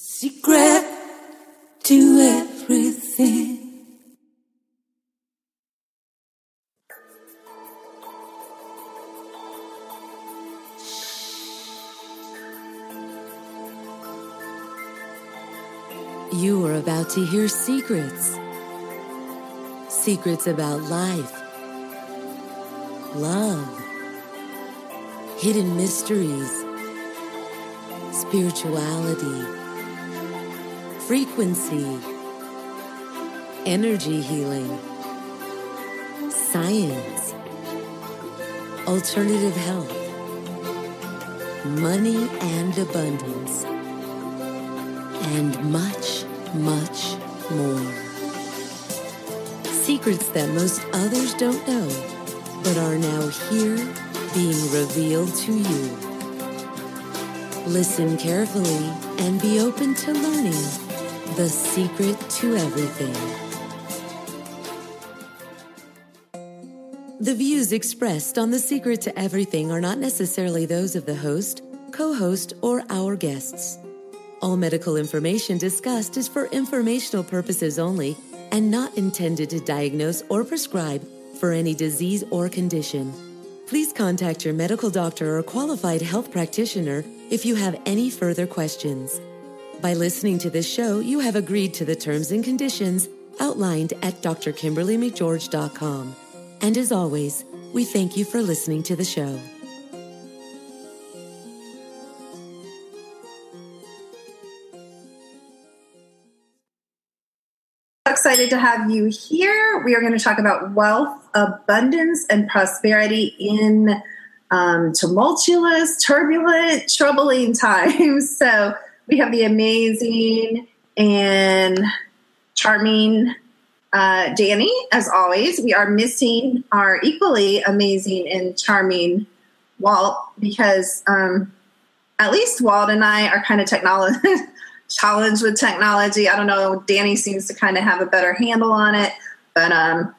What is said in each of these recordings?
Secret to everything. You are about to hear secrets. Secrets about life, love, hidden mysteries, spirituality, frequency, energy healing, science, alternative health, money and abundance, and much, much more. Secrets that most others don't know, but are now here being revealed to you. Listen carefully and be open to learning the secret to everything. The views expressed on The Secret to Everything are not necessarily those of the host, co host, or our guests. All medical information discussed is for informational purposes only and not intended to diagnose or prescribe for any disease or condition. Please contact your medical doctor or qualified health practitioner if you have any further questions. By listening to this show, you have agreed to the terms and conditions outlined at drkimberlymcgeorge.com. And as always, we thank you for listening to the show. excited to have you here. We are going to talk about wealth, abundance, and prosperity in um, tumultuous, turbulent, troubling times. So we have the amazing and charming uh, Danny, as always. We are missing our equally amazing and charming Walt because um, at least Walt and I are kind of technology. challenged with technology. I don't know. Danny seems to kind of have a better handle on it, but um,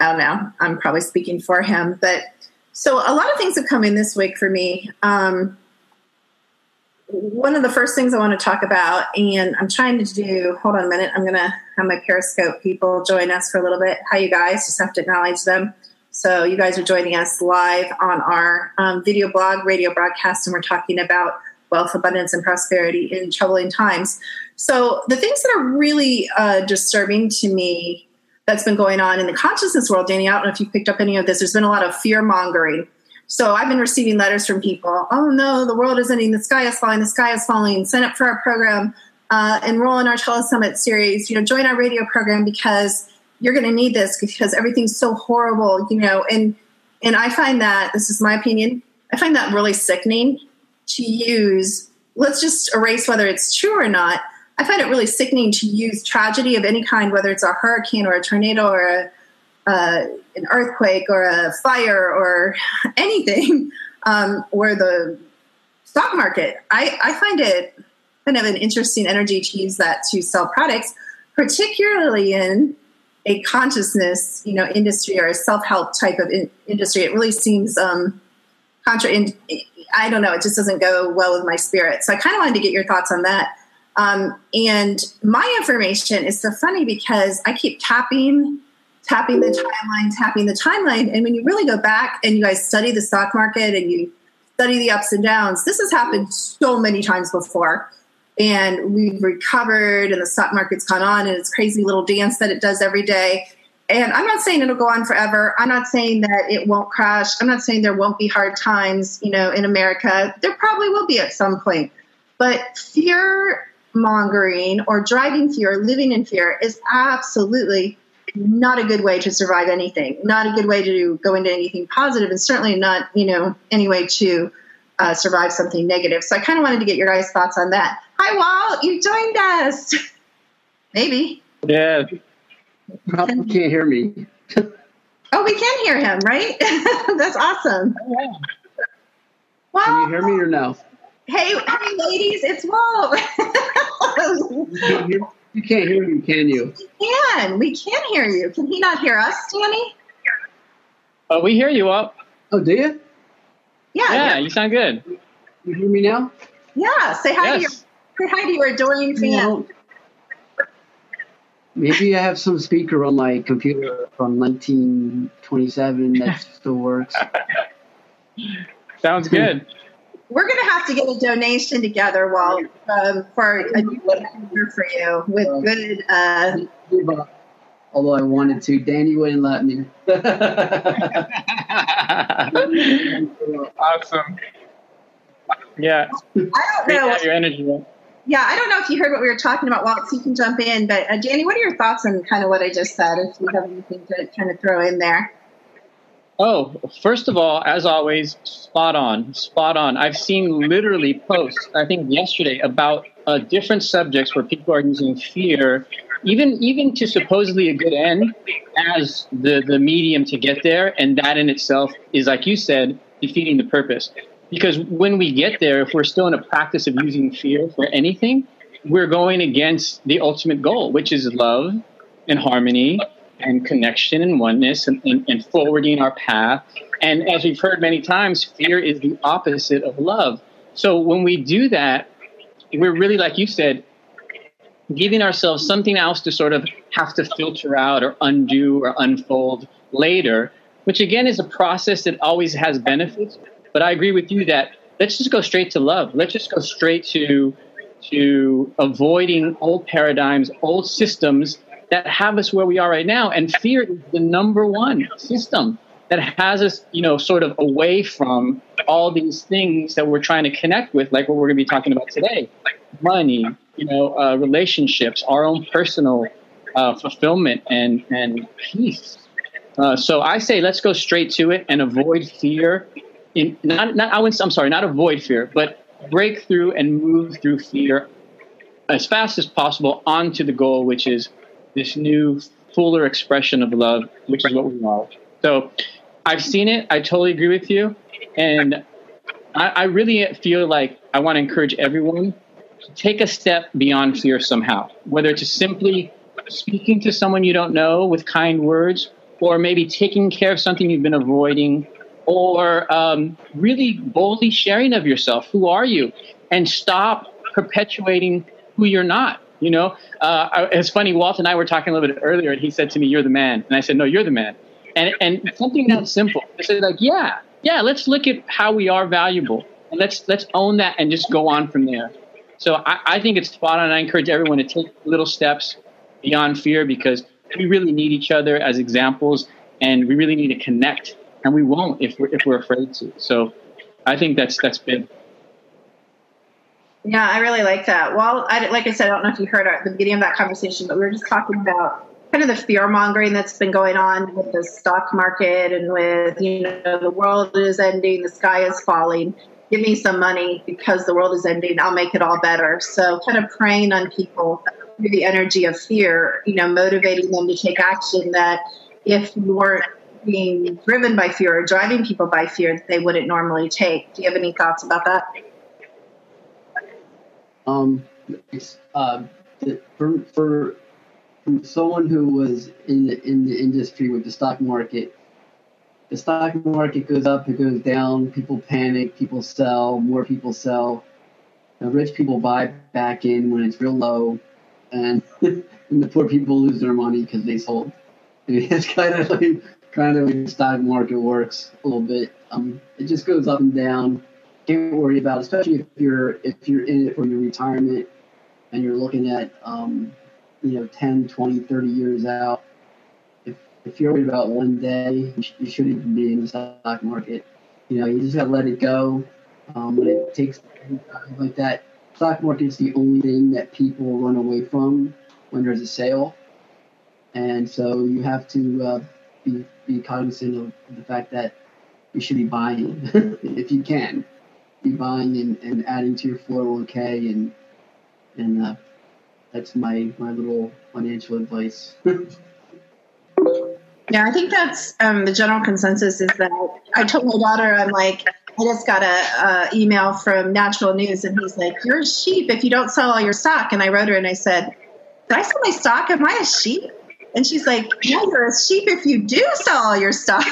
I don't know. I'm probably speaking for him. But so a lot of things have come in this week for me. Um, one of the first things I want to talk about, and I'm trying to do, hold on a minute, I'm going to have my Periscope people join us for a little bit. Hi, you guys. Just have to acknowledge them. So, you guys are joining us live on our um, video blog, radio broadcast, and we're talking about wealth, abundance, and prosperity in troubling times. So, the things that are really uh, disturbing to me that's been going on in the consciousness world, Danny, I don't know if you picked up any of this, there's been a lot of fear mongering. So, I've been receiving letters from people oh no, the world is ending, the sky is falling, the sky is falling, sign up for our program, uh, enroll in our telesummit series, you know, join our radio program because you're going to need this because everything's so horrible, you know, and and I find that this is my opinion. I find that really sickening to use, let's just erase whether it's true or not. I find it really sickening to use tragedy of any kind, whether it's a hurricane or a tornado or a, uh, an earthquake or a fire or anything, um, or the stock market. I, I find it kind of an interesting energy to use that to sell products, particularly in a consciousness, you know, industry or a self-help type of in- industry. It really seems um, contra. I don't know. It just doesn't go well with my spirit. So I kind of wanted to get your thoughts on that. Um, and my information is so funny because I keep tapping, tapping the timeline, tapping the timeline. And when you really go back and you guys study the stock market and you study the ups and downs, this has happened so many times before. And we've recovered, and the stock market's gone on, and it's crazy little dance that it does every day. And I'm not saying it'll go on forever. I'm not saying that it won't crash. I'm not saying there won't be hard times, you know, in America. There probably will be at some point. But fear mongering or driving fear, living in fear is absolutely not a good way to survive anything. Not a good way to go into anything positive, and certainly not, you know, any way to uh, survive something negative. So I kind of wanted to get your guys' thoughts on that. Hi, Walt. You joined us. Maybe. Yeah, Probably can't hear me. oh, we can hear him, right? That's awesome. Oh, wow. Can you hear me or no? Hey, hey, ladies, it's Walt. You can't hear me, can you? We can. We can hear you. Can he not hear us, Danny? Oh, we hear you, Walt. Oh, do you? Yeah. Yeah, you sound good. You hear me now? Yeah. Say hi yes. to your Say hi to your adoring You fan. know, maybe I have some speaker on my computer from 1927 that still works. Sounds good. We're going to have to get a donation together, Walt, um, for a new computer for you with good. Uh, Although I wanted to, Danny wouldn't let me. awesome. Yeah, I don't know. have your energy. up. Yeah, I don't know if you heard what we were talking about, Walt, so you can jump in. But uh, Danny, what are your thoughts on kind of what I just said? If you have anything to kind of throw in there. Oh, first of all, as always, spot on, spot on. I've seen literally posts, I think yesterday, about uh, different subjects where people are using fear, even even to supposedly a good end, as the the medium to get there, and that in itself is, like you said, defeating the purpose. Because when we get there, if we're still in a practice of using fear for anything, we're going against the ultimate goal, which is love and harmony and connection and oneness and, and, and forwarding our path. And as we've heard many times, fear is the opposite of love. So when we do that, we're really, like you said, giving ourselves something else to sort of have to filter out or undo or unfold later, which again is a process that always has benefits. But I agree with you that let's just go straight to love. Let's just go straight to to avoiding old paradigms, old systems that have us where we are right now. And fear is the number one system that has us, you know, sort of away from all these things that we're trying to connect with, like what we're going to be talking about today like money, you know, uh, relationships, our own personal uh, fulfillment and, and peace. Uh, so I say let's go straight to it and avoid fear. In, not, not, I wouldn't, I'm sorry, not avoid fear, but break through and move through fear as fast as possible onto the goal, which is this new, fuller expression of love, which is what we are. So I've seen it. I totally agree with you. And I, I really feel like I want to encourage everyone to take a step beyond fear somehow, whether it's simply speaking to someone you don't know with kind words, or maybe taking care of something you've been avoiding, or um, really boldly sharing of yourself. Who are you? And stop perpetuating who you're not. You know, uh, it's funny. Walt and I were talking a little bit earlier, and he said to me, "You're the man," and I said, "No, you're the man." And and something that simple. I said, like, yeah, yeah. Let's look at how we are valuable, and let's let's own that, and just go on from there. So I, I think it's spot on. I encourage everyone to take little steps beyond fear because we really need each other as examples, and we really need to connect, and we won't if we're if we're afraid to. So I think that's that's big. Yeah, I really like that. Well, I, like I said, I don't know if you heard at the beginning of that conversation, but we were just talking about kind of the fear mongering that's been going on with the stock market and with, you know, the world is ending, the sky is falling. Give me some money because the world is ending. I'll make it all better. So, kind of preying on people through the energy of fear, you know, motivating them to take action that if you weren't being driven by fear or driving people by fear, they wouldn't normally take. Do you have any thoughts about that? Um, uh, for, for someone who was in the, in the industry with the stock market, the stock market goes up, it goes down, people panic, people sell, more people sell. The rich people buy back in when it's real low, and, and the poor people lose their money because they sold. I mean, it's kind of like kind of the stock market works a little bit. Um, it just goes up and down can't worry about, especially if you're if you're in it for your retirement and you're looking at um, you know 10, 20, 30 years out. If if you're worried about one day, you, sh- you shouldn't even be in the stock market. You know, you just gotta let it go. Um, when it takes like that, stock market's the only thing that people run away from when there's a sale, and so you have to uh, be be cognizant of the fact that you should be buying if you can be buying and, and adding to your 401k and and uh, that's my my little financial advice. Yeah, I think that's um, the general consensus is that I told my daughter, I'm like, I just got a, uh email from Natural News, and he's like, "You're a sheep if you don't sell all your stock." And I wrote her and I said, "Did I sell my stock? Am I a sheep?" And she's like, "Yeah, you're a sheep if you do sell all your stock."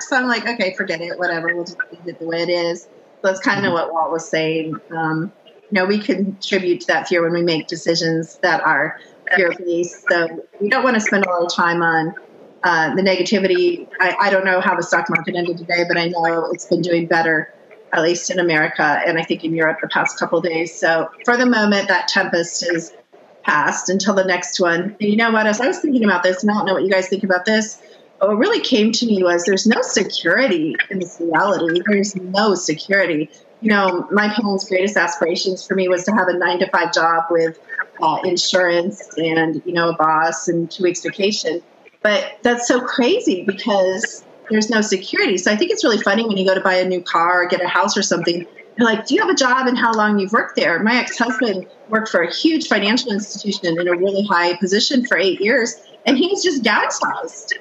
so I'm like, "Okay, forget it. Whatever. We'll just leave it the way it is." That's kind of what Walt was saying. Um, know, we contribute to that fear when we make decisions that are fear based. So we don't want to spend a lot of time on uh, the negativity. I, I don't know how the stock market ended today, but I know it's been doing better, at least in America, and I think in Europe the past couple days. So for the moment, that tempest is past until the next one. And you know what? As I was thinking about this, and I don't know what you guys think about this, what really came to me was there's no security in this reality. There's no security. You know, my parents' greatest aspirations for me was to have a nine to five job with uh, insurance and, you know, a boss and two weeks vacation. But that's so crazy because there's no security. So I think it's really funny when you go to buy a new car or get a house or something. You're like, do you have a job and how long you've worked there? My ex husband worked for a huge financial institution in a really high position for eight years, and he was just downsized.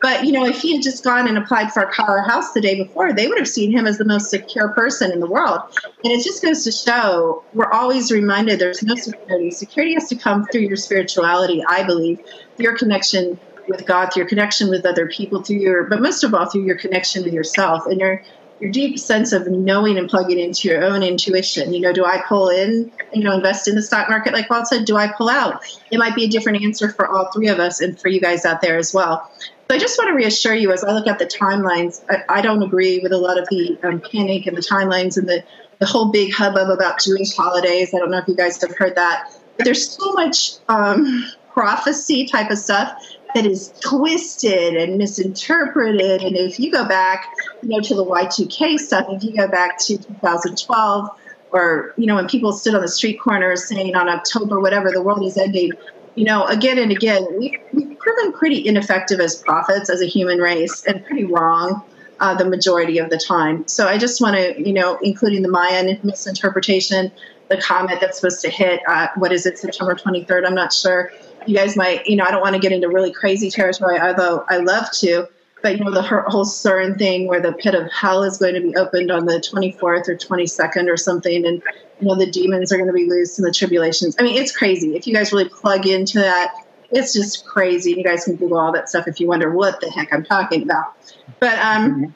But you know, if he had just gone and applied for or house the day before, they would have seen him as the most secure person in the world. And it just goes to show we're always reminded there's no security. Security has to come through your spirituality, I believe, your connection with God, through your connection with other people, through your, but most of all, through your connection with yourself and your your deep sense of knowing and plugging into your own intuition. You know, do I pull in, you know, invest in the stock market like Walt said? Do I pull out? It might be a different answer for all three of us and for you guys out there as well. So I just want to reassure you as I look at the timelines, I, I don't agree with a lot of the um, panic and the timelines and the, the whole big hubbub about Jewish holidays. I don't know if you guys have heard that. But there's so much um, prophecy type of stuff that is twisted and misinterpreted. And if you go back, you know, to the Y2K stuff, if you go back to 2012, or you know, when people stood on the street corners saying on October whatever the world is ending, you know, again and again, we've, we've proven pretty ineffective as prophets as a human race, and pretty wrong. Uh, the majority of the time. So I just want to, you know, including the Mayan misinterpretation, the comet that's supposed to hit, uh, what is it, September 23rd? I'm not sure you guys might, you know, I don't want to get into really crazy territory, although I love to. But you know, the whole CERN thing, where the pit of hell is going to be opened on the 24th or 22nd or something, and you know, the demons are going to be loose in the tribulations. I mean, it's crazy. If you guys really plug into that, it's just crazy. You guys can Google all that stuff if you wonder what the heck I'm talking about. But um,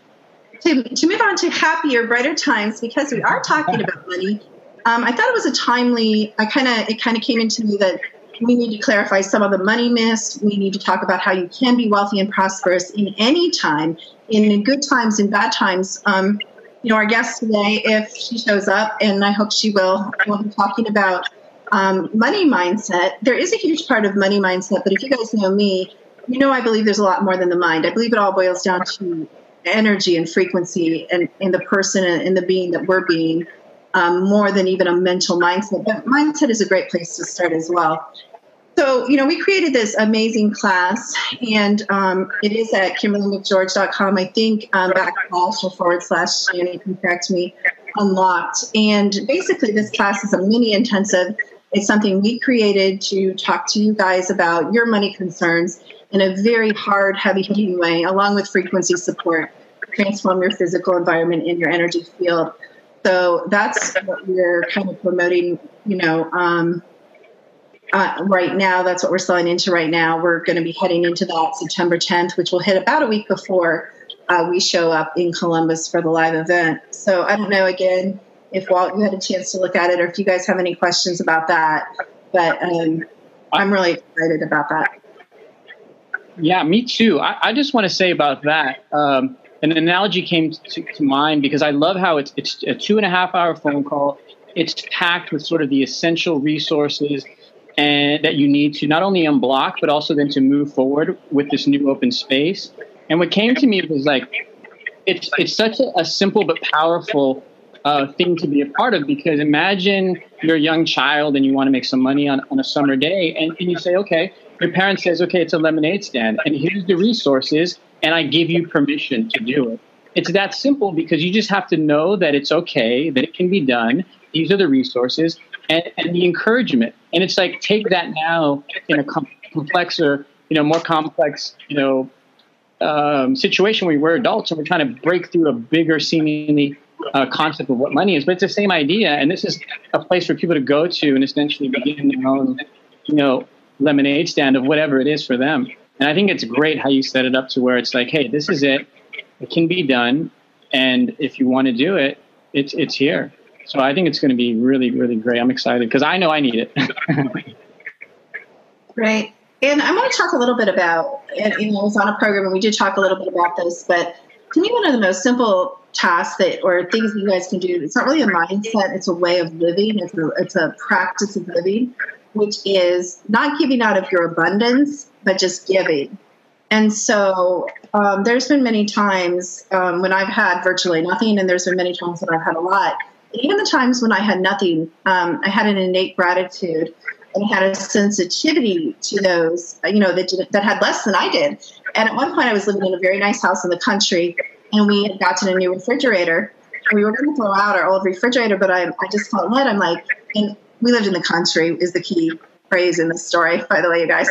to, to move on to happier, brighter times, because we are talking about money, um, I thought it was a timely. I kind of it kind of came into me that we need to clarify some of the money myths. We need to talk about how you can be wealthy and prosperous in any time, in good times and bad times. Um, you know, our guest today, if she shows up, and I hope she will, we'll be talking about um, money mindset. There is a huge part of money mindset, but if you guys know me, you know I believe there's a lot more than the mind. I believe it all boils down to energy and frequency and, and the person and the being that we're being um, more than even a mental mindset. But mindset is a great place to start as well. So, you know, we created this amazing class, and um, it is at KimberlyMcGeorge.com. I think um, or forward slash, Shannon can correct me, unlocked. And basically, this class is a mini intensive. It's something we created to talk to you guys about your money concerns in a very hard, heavy hitting way, along with frequency support, transform your physical environment in your energy field. So that's what we're kind of promoting, you know. Um, uh, right now, that's what we're selling into right now. We're going to be heading into that September 10th, which will hit about a week before uh, we show up in Columbus for the live event. So I don't know, again, if Walt, you had a chance to look at it or if you guys have any questions about that. But um, I'm really excited about that. Yeah, me too. I, I just want to say about that. Um, an analogy came to, to, mind because I love how it's, it's a two and a half hour phone call. It's packed with sort of the essential resources and that you need to not only unblock but also then to move forward with this new open space. And what came to me was like, it's it's such a, a simple but powerful uh, thing to be a part of because imagine you're a young child and you want to make some money on, on a summer day and, and you say, okay, your parent says, okay, it's a lemonade stand and here's the resources and I give you permission to do it. It's that simple because you just have to know that it's okay, that it can be done. These are the resources and, and the encouragement. And it's like take that now in a complexer, you know, more complex, you know, um, situation where we're adults and we're trying to break through a bigger, seemingly uh, concept of what money is. But it's the same idea, and this is a place for people to go to and essentially begin their own, you know, lemonade stand of whatever it is for them. And I think it's great how you set it up to where it's like, hey, this is it. It can be done, and if you want to do it, it's it's here. So I think it's going to be really, really great. I'm excited because I know I need it. right. And I want to talk a little bit about, and, you know, I was on a program and we did talk a little bit about this, but to me, one of the most simple tasks that, or things that you guys can do, it's not really a mindset, it's a way of living, it's a, it's a practice of living, which is not giving out of your abundance, but just giving. And so um, there's been many times um, when I've had virtually nothing, and there's been many times when I've had a lot. Even the times when I had nothing, um, I had an innate gratitude and had a sensitivity to those, you know, that, that had less than I did. And at one point, I was living in a very nice house in the country, and we had gotten a new refrigerator. We were going to throw out our old refrigerator, but I, I just felt led. I'm like, and we lived in the country, is the key phrase in the story, by the way, you guys.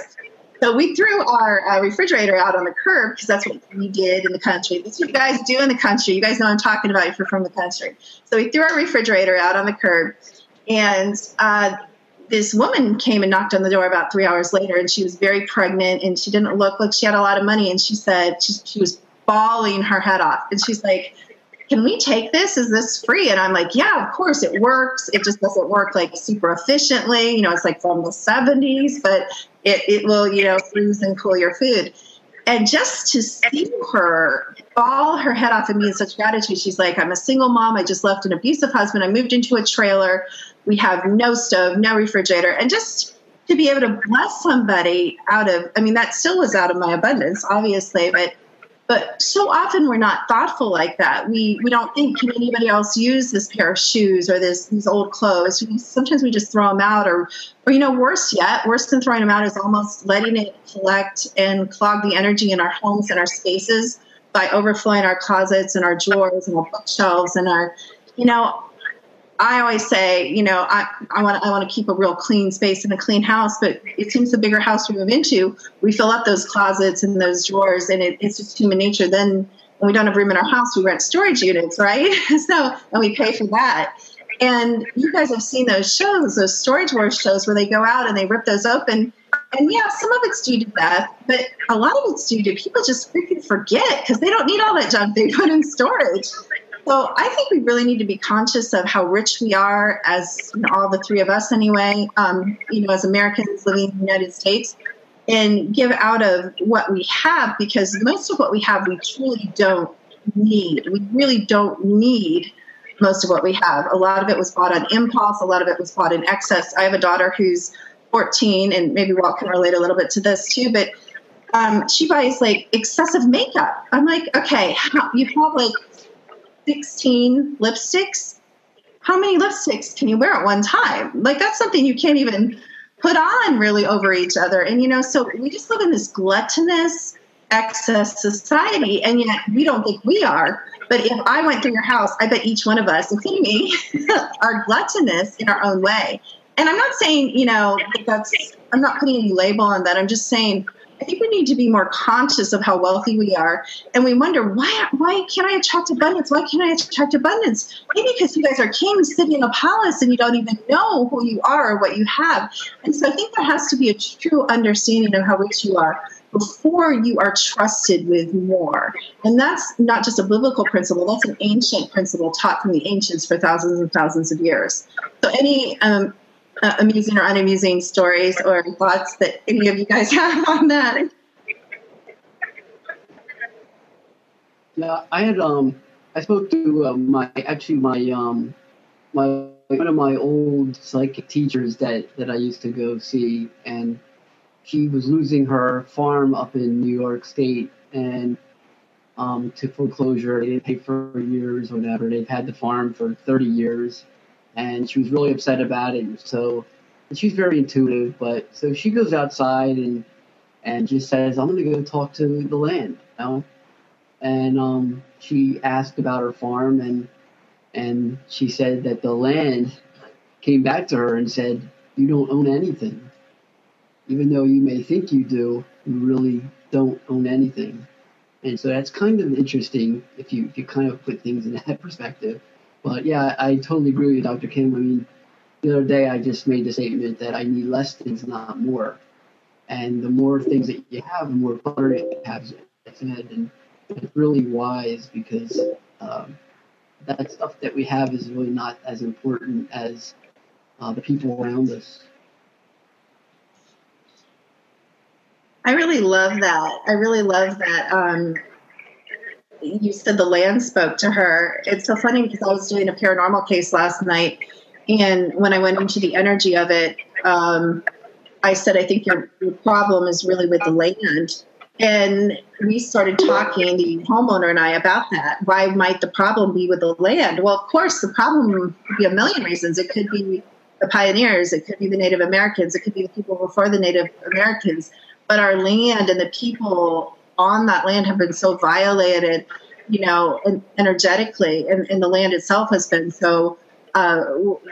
So we threw our uh, refrigerator out on the curb because that's what we did in the country. That's what you guys do in the country. You guys know I'm talking about if you're from the country. So we threw our refrigerator out on the curb, and uh, this woman came and knocked on the door about three hours later, and she was very pregnant, and she didn't look like she had a lot of money. And she said she, she was bawling her head off, and she's like, "Can we take this? Is this free?" And I'm like, "Yeah, of course it works. It just doesn't work like super efficiently. You know, it's like from the 70s, but it it will you know freeze and cool your food." And just to see her bawl her head off at me in such gratitude, she's like, I'm a single mom. I just left an abusive husband. I moved into a trailer. We have no stove, no refrigerator. And just to be able to bless somebody out of, I mean, that still was out of my abundance, obviously, but but so often we're not thoughtful like that. We we don't think can anybody else use this pair of shoes or this these old clothes. Sometimes we just throw them out, or or you know worse yet, worse than throwing them out is almost letting it collect and clog the energy in our homes and our spaces by overflowing our closets and our drawers and our bookshelves and our you know I always say, you know, I, want I want to keep a real clean space and a clean house, but it seems the bigger house we move into, we fill up those closets and those drawers, and it, it's just human nature. Then when we don't have room in our house, we rent storage units, right? so and we pay for that. And you guys have seen those shows, those storage wars shows, where they go out and they rip those open. And yeah, some of it's due to death, but a lot of it's due to people just freaking forget because they don't need all that junk they put in storage. So I think we really need to be conscious of how rich we are, as all the three of us anyway, um, you know, as Americans living in the United States, and give out of what we have because most of what we have we truly don't need. We really don't need most of what we have. A lot of it was bought on impulse, a lot of it was bought in excess. I have a daughter who's 14, and maybe Walt can relate a little bit to this too, but um, she buys like excessive makeup. I'm like, okay, you have like 16 lipsticks. How many lipsticks can you wear at one time? Like, that's something you can't even put on really over each other. And, you know, so we just live in this gluttonous, excess society, and yet we don't think we are. But if I went through your house, I bet each one of us, including me, are gluttonous in our own way. And I'm not saying, you know, that's, I'm not putting any label on that. I'm just saying I think we need to be more conscious of how wealthy we are. And we wonder, why, why can't I attract abundance? Why can't I attract abundance? Maybe because you guys are kings sitting in a palace and you don't even know who you are or what you have. And so I think there has to be a true understanding of how rich you are before you are trusted with more. And that's not just a biblical principle, that's an ancient principle taught from the ancients for thousands and thousands of years. So, any um, uh, amusing or unamusing stories or thoughts that any of you guys have on that? Yeah, I had um, I spoke to uh, my actually my um, my one of my old psychic teachers that that I used to go see, and she was losing her farm up in New York State, and um, to foreclosure. They didn't pay for years or whatever. They've had the farm for 30 years, and she was really upset about it. So she's very intuitive, but so she goes outside and and just says, "I'm going to go talk to the land," you know? And um, she asked about her farm, and and she said that the land came back to her and said, "You don't own anything, even though you may think you do. You really don't own anything." And so that's kind of interesting if you if you kind of put things in that perspective. But yeah, I totally agree with Dr. Kim. I mean, the other day I just made the statement that I need less things, not more. And the more things that you have, the more clutter it has in it. And it's really wise because um, that stuff that we have is really not as important as uh, the people around us. I really love that. I really love that. Um, you said the land spoke to her. It's so funny because I was doing a paranormal case last night, and when I went into the energy of it, um, I said, I think your, your problem is really with the land. And we started talking, the homeowner and I, about that. Why might the problem be with the land? Well, of course, the problem could be a million reasons. It could be the pioneers, it could be the Native Americans, it could be the people before the Native Americans. But our land and the people on that land have been so violated, you know, energetically, and, and the land itself has been so uh,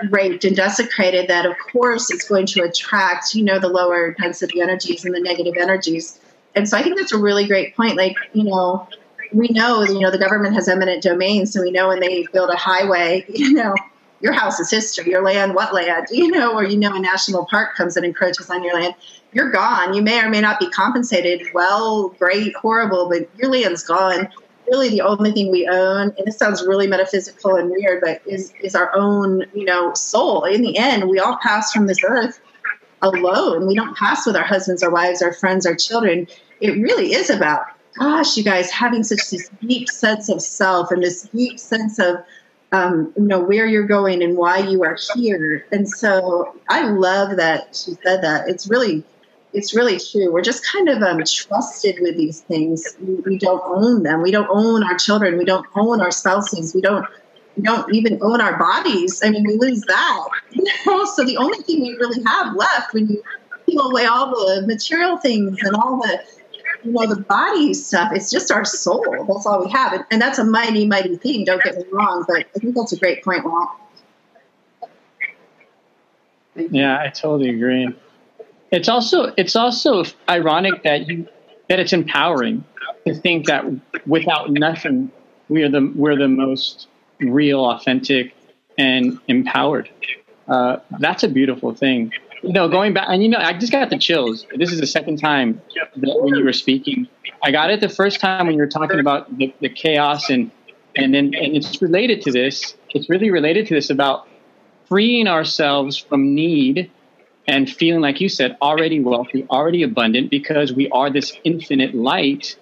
raped and desecrated that of course it's going to attract you know the lower density energies and the negative energies. And so i think that's a really great point like you know we know you know the government has eminent domain so we know when they build a highway you know your house is history your land what land you know or you know a national park comes and encroaches on your land you're gone you may or may not be compensated well great horrible but your land's gone really the only thing we own, and this sounds really metaphysical and weird, but is is our own, you know, soul. In the end, we all pass from this earth alone. We don't pass with our husbands, our wives, our friends, our children. It really is about, gosh, you guys having such this deep sense of self and this deep sense of um, you know where you're going and why you are here. And so I love that she said that. It's really it's really true. We're just kind of um, trusted with these things. We, we, don't own them. We don't own our children. We don't own our spouses. We don't. We don't even own our bodies. I mean, we lose that. So the only thing we really have left when you peel away all the material things and all the, you know, the body stuff, it's just our soul. That's all we have, and, and that's a mighty, mighty thing. Don't get me wrong, but I think that's a great point, Walt. Yeah, I totally agree. It's also it's also ironic that you that it's empowering to think that without nothing we're the we're the most real, authentic, and empowered. Uh, that's a beautiful thing. You know, going back, and you know, I just got the chills. This is the second time that when you were speaking. I got it the first time when you were talking about the, the chaos, and and then and it's related to this. It's really related to this about freeing ourselves from need and feeling like you said already wealthy already abundant because we are this infinite light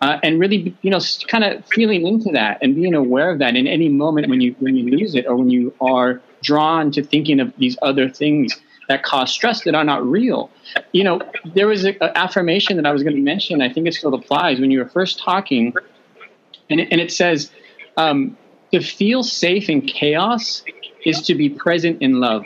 uh, and really you know kind of feeling into that and being aware of that in any moment when you when you lose it or when you are drawn to thinking of these other things that cause stress that are not real you know there was an affirmation that i was going to mention i think it still applies when you were first talking and it, and it says um, to feel safe in chaos is to be present in love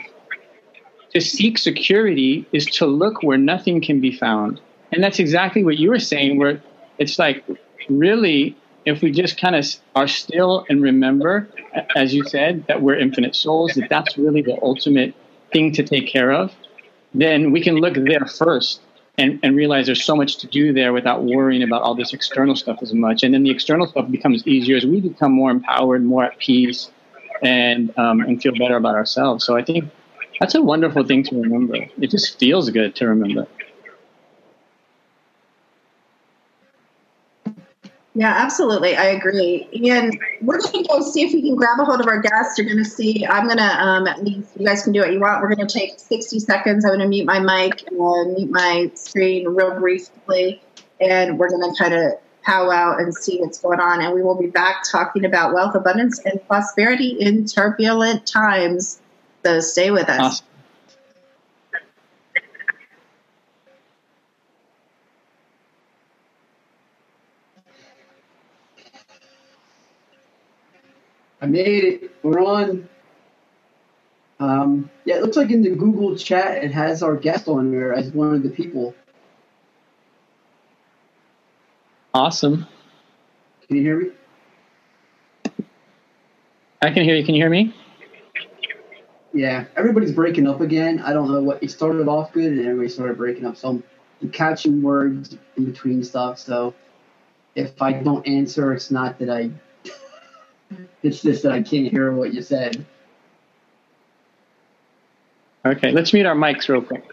to seek security is to look where nothing can be found. And that's exactly what you were saying, where it's like, really, if we just kind of are still and remember, as you said, that we're infinite souls, that that's really the ultimate thing to take care of, then we can look there first and, and realize there's so much to do there without worrying about all this external stuff as much. And then the external stuff becomes easier as we become more empowered, more at peace, and um, and feel better about ourselves. So I think that's a wonderful thing to remember. It just feels good to remember. Yeah, absolutely. I agree. And we're going to go see if we can grab a hold of our guests. You're going to see, I'm going to, um, you guys can do what you want. We're going to take 60 seconds. I'm going to mute my mic and mute my screen real briefly. And we're going to kind of powwow and see what's going on. And we will be back talking about wealth, abundance, and prosperity in turbulent times. So stay with us. Awesome. I made it. We're on. Um, yeah, it looks like in the Google chat it has our guest on there as one of the people. Awesome. Can you hear me? I can hear you. Can you hear me? Yeah, everybody's breaking up again. I don't know what it started off good and everybody started breaking up. So I'm catching words in between stuff. So if I don't answer, it's not that I. Mm-hmm. It's just that I can't hear what you said. Okay, let's mute our mics real quick.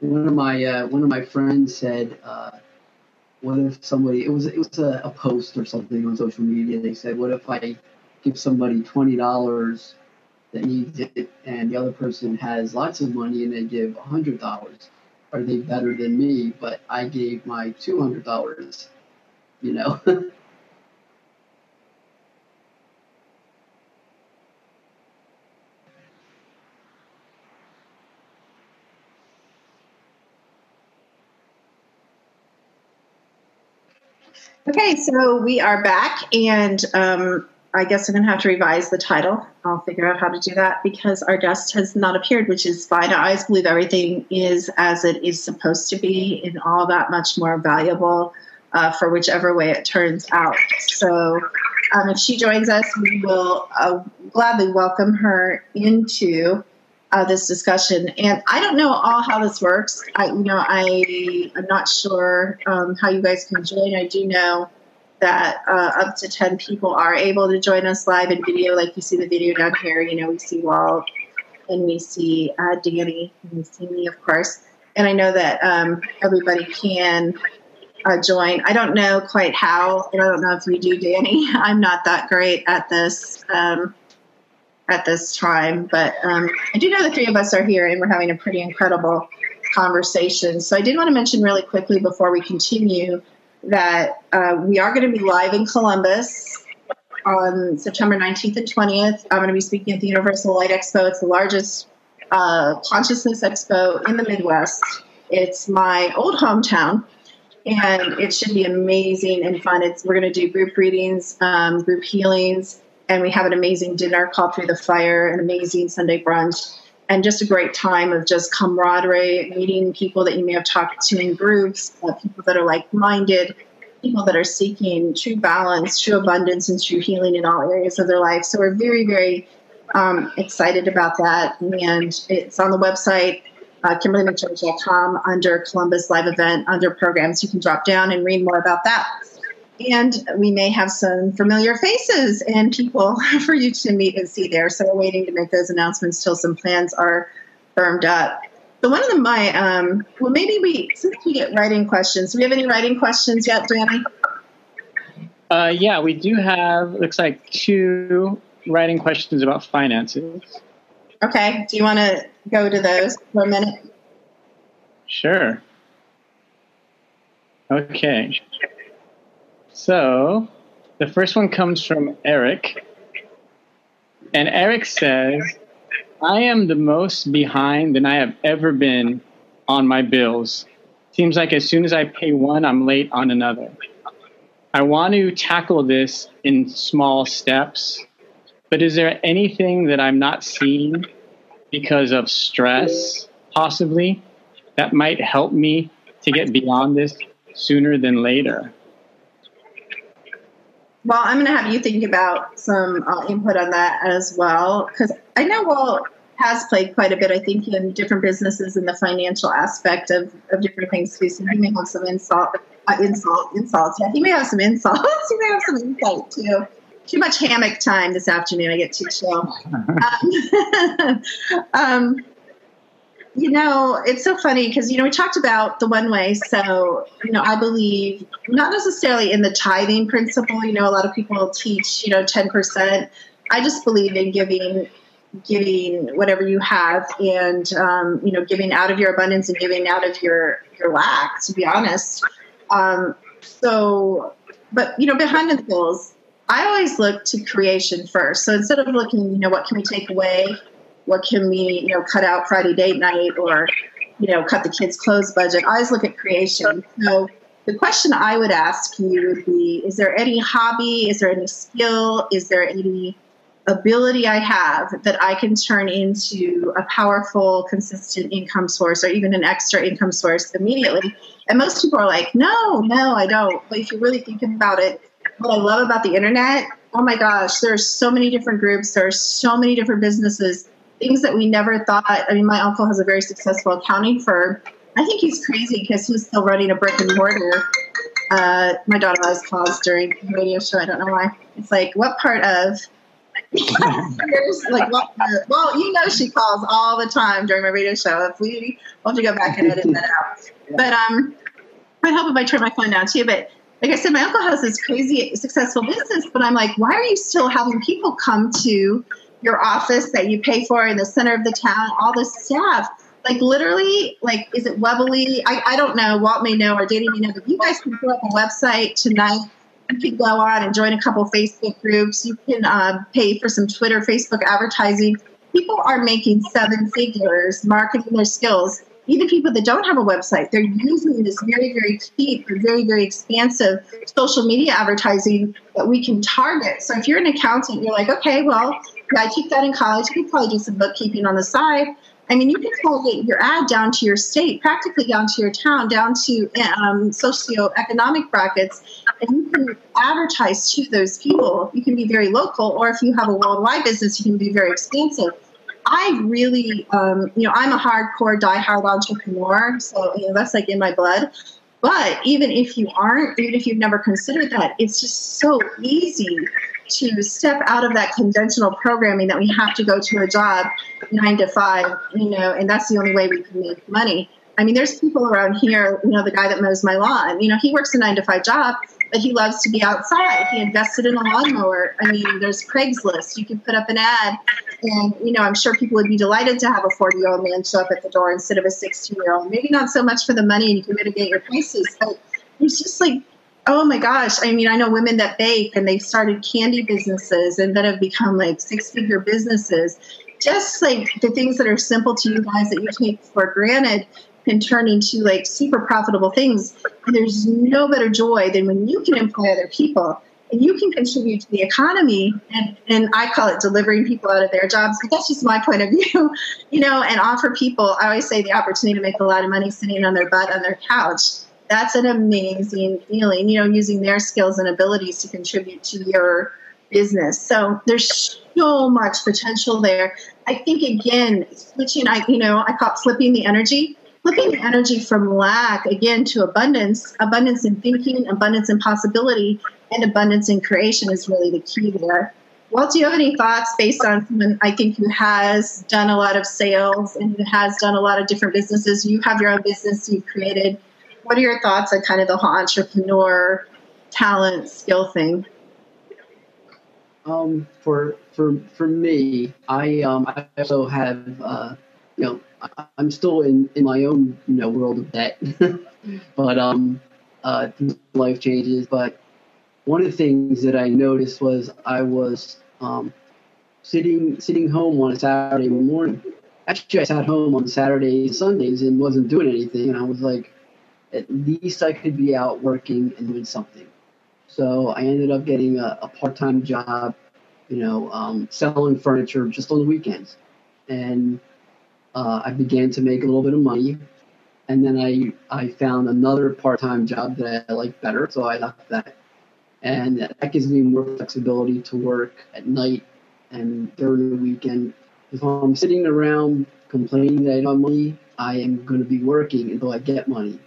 One of my uh, one of my friends said, uh, "What if somebody? It was it was a, a post or something on social media. They said, "What if I give somebody twenty dollars that needs it, and the other person has lots of money and they give hundred dollars? Are they better than me? But I gave my two hundred dollars, you know." Okay, so we are back, and um, I guess I'm going to have to revise the title. I'll figure out how to do that because our guest has not appeared, which is fine. I believe everything is as it is supposed to be, and all that much more valuable uh, for whichever way it turns out. So, um, if she joins us, we will uh, gladly welcome her into uh, this discussion. And I don't know all how this works. I, you know, I am not sure um, how you guys can join. I do know that uh, up to ten people are able to join us live in video. Like you see the video down here. You know, we see Walt and we see uh, Danny and we see me, of course. And I know that um, everybody can. Uh, join. I don't know quite how, and I don't know if you do, Danny. I'm not that great at this. Um, at this time. But um, I do know the three of us are here and we're having a pretty incredible conversation. So I did want to mention really quickly before we continue that uh, we are going to be live in Columbus on September 19th and 20th. I'm going to be speaking at the Universal Light Expo. It's the largest uh, consciousness expo in the Midwest. It's my old hometown. And it should be amazing and fun. It's, we're going to do group readings, um, group healings, and we have an amazing dinner called Through the Fire, an amazing Sunday brunch, and just a great time of just camaraderie, meeting people that you may have talked to in groups, uh, people that are like minded, people that are seeking true balance, true abundance, and true healing in all areas of their life. So we're very, very um, excited about that. And it's on the website, uh, under Columbus Live Event, under programs. You can drop down and read more about that and we may have some familiar faces and people for you to meet and see there. So we're waiting to make those announcements till some plans are firmed up. So one of them my um, well maybe we since we get writing questions. Do we have any writing questions yet, Danny? Uh, yeah, we do have looks like two writing questions about finances. Okay. Do you want to go to those for a minute? Sure. Okay. So the first one comes from Eric. And Eric says, I am the most behind than I have ever been on my bills. Seems like as soon as I pay one, I'm late on another. I want to tackle this in small steps, but is there anything that I'm not seeing because of stress, possibly, that might help me to get beyond this sooner than later? Well, I'm going to have you think about some uh, input on that as well, because I know Walt has played quite a bit, I think, in different businesses in the financial aspect of, of different things too. So he may have some insult, uh, insult, insults. Yeah, he may have some insults. he may have some insight too. Too much hammock time this afternoon. I get too chill. um, um, you know, it's so funny because, you know, we talked about the one way. So, you know, I believe not necessarily in the tithing principle. You know, a lot of people teach, you know, 10%. I just believe in giving giving whatever you have and um, you know giving out of your abundance and giving out of your your lack to be honest um, so but you know behind the bills i always look to creation first so instead of looking you know what can we take away what can we, you know, cut out Friday date night or, you know, cut the kids' clothes budget. I always look at creation. So the question I would ask you would be Is there any hobby? Is there any skill? Is there any ability I have that I can turn into a powerful, consistent income source or even an extra income source immediately? And most people are like, No, no, I don't. But if you really think about it, what I love about the internet, oh my gosh, there are so many different groups, there are so many different businesses things that we never thought. I mean, my uncle has a very successful accounting firm. I think he's crazy because he's still running a brick and mortar. Uh, my daughter has calls during the radio show. I don't know why. It's like, what part of like, well, well, you know, she calls all the time during my radio show. If we, we'll have to go back and edit that out. But um, I'd help if I turn my phone down too. But like I said, my uncle has this crazy successful business, but I'm like, why are you still having people come to your office that you pay for in the center of the town? All the staff, like literally, like is it Weebly? I, I don't know. Walt may know or Danny may know, but you guys can pull up a website tonight. You can go on and join a couple Facebook groups. You can uh, pay for some Twitter, Facebook advertising. People are making seven figures marketing their skills even people that don't have a website, they're using this very, very cheap or very, very expansive social media advertising that we can target. So if you're an accountant, you're like, okay, well, yeah, I took that in college. You could probably do some bookkeeping on the side. I mean, you can target your ad down to your state, practically down to your town, down to um, socioeconomic brackets, and you can advertise to those people. You can be very local, or if you have a worldwide business, you can be very expansive. I really, um, you know, I'm a hardcore, die-hard entrepreneur, so you know that's like in my blood. But even if you aren't, even if you've never considered that, it's just so easy to step out of that conventional programming that we have to go to a job nine to five, you know, and that's the only way we can make money. I mean, there's people around here, you know, the guy that mows my lawn, you know, he works a nine to five job, but he loves to be outside. He invested in a lawnmower. I mean, there's Craigslist. You can put up an ad, and you know, I'm sure people would be delighted to have a 40 year old man show up at the door instead of a 16 year old. Maybe not so much for the money, and you can mitigate your prices, but it's just like, oh my gosh. I mean, I know women that bake and they've started candy businesses and that have become like six figure businesses. Just like the things that are simple to you guys that you take for granted can turn into like super profitable things. And there's no better joy than when you can employ other people and you can contribute to the economy. And, and I call it delivering people out of their jobs, but that's just my point of view, you know, and offer people, I always say the opportunity to make a lot of money sitting on their butt on their couch. That's an amazing feeling, you know, using their skills and abilities to contribute to your business. So there's so much potential there. I think again, switching, I you know, I call it flipping the energy flipping energy from lack again to abundance, abundance in thinking, abundance in possibility, and abundance in creation is really the key there. Walt, do you have any thoughts based on someone I think who has done a lot of sales and who has done a lot of different businesses? You have your own business you've created. What are your thoughts on kind of the whole entrepreneur talent skill thing? Um, for for for me, I um I also have uh, you know I'm still in, in my own you know world of debt, but um, uh, life changes. But one of the things that I noticed was I was um, sitting sitting home on a Saturday morning. Actually, I sat home on Saturdays and Sundays and wasn't doing anything, and I was like, at least I could be out working and doing something. So I ended up getting a, a part time job, you know, um, selling furniture just on the weekends, and uh, I began to make a little bit of money, and then I I found another part time job that I liked better, so I left that, and that gives me more flexibility to work at night and during the weekend. If I'm sitting around complaining that I don't have money, I am going to be working until I get money.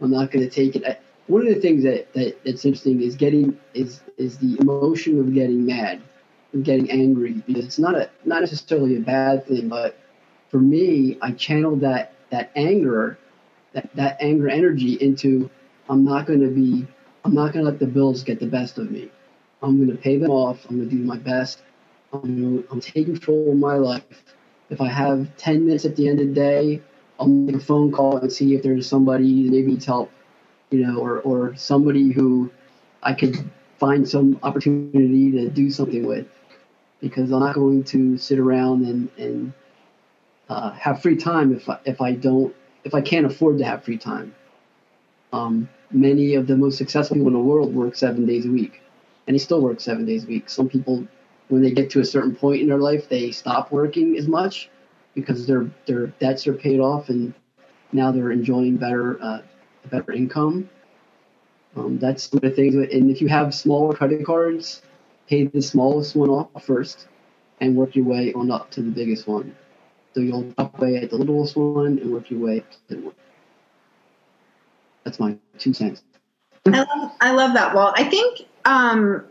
I'm not going to take it. One of the things that, that that's interesting is getting is is the emotion of getting mad, of getting angry because it's not a not necessarily a bad thing, but for me, I channeled that that anger, that that anger energy into I'm not going to be I'm not going to let the bills get the best of me. I'm going to pay them off. I'm going to do my best. I'm going to, taking control of my life. If I have 10 minutes at the end of the day, I'll make a phone call and see if there's somebody that maybe needs help, you know, or, or somebody who I could find some opportunity to do something with because I'm not going to sit around and, and uh, have free time if I, if I don't if I can't afford to have free time. Um, many of the most successful people in the world work seven days a week, and they still work seven days a week. Some people, when they get to a certain point in their life, they stop working as much because their their debts are paid off, and now they're enjoying better uh, better income. Um, that's the things. And if you have smaller credit cards, pay the smallest one off first, and work your way on up to the biggest one. So you'll chop away at the littlest one and work your way up to the one. That's my two cents. I love, I love that, Walt. I think, um,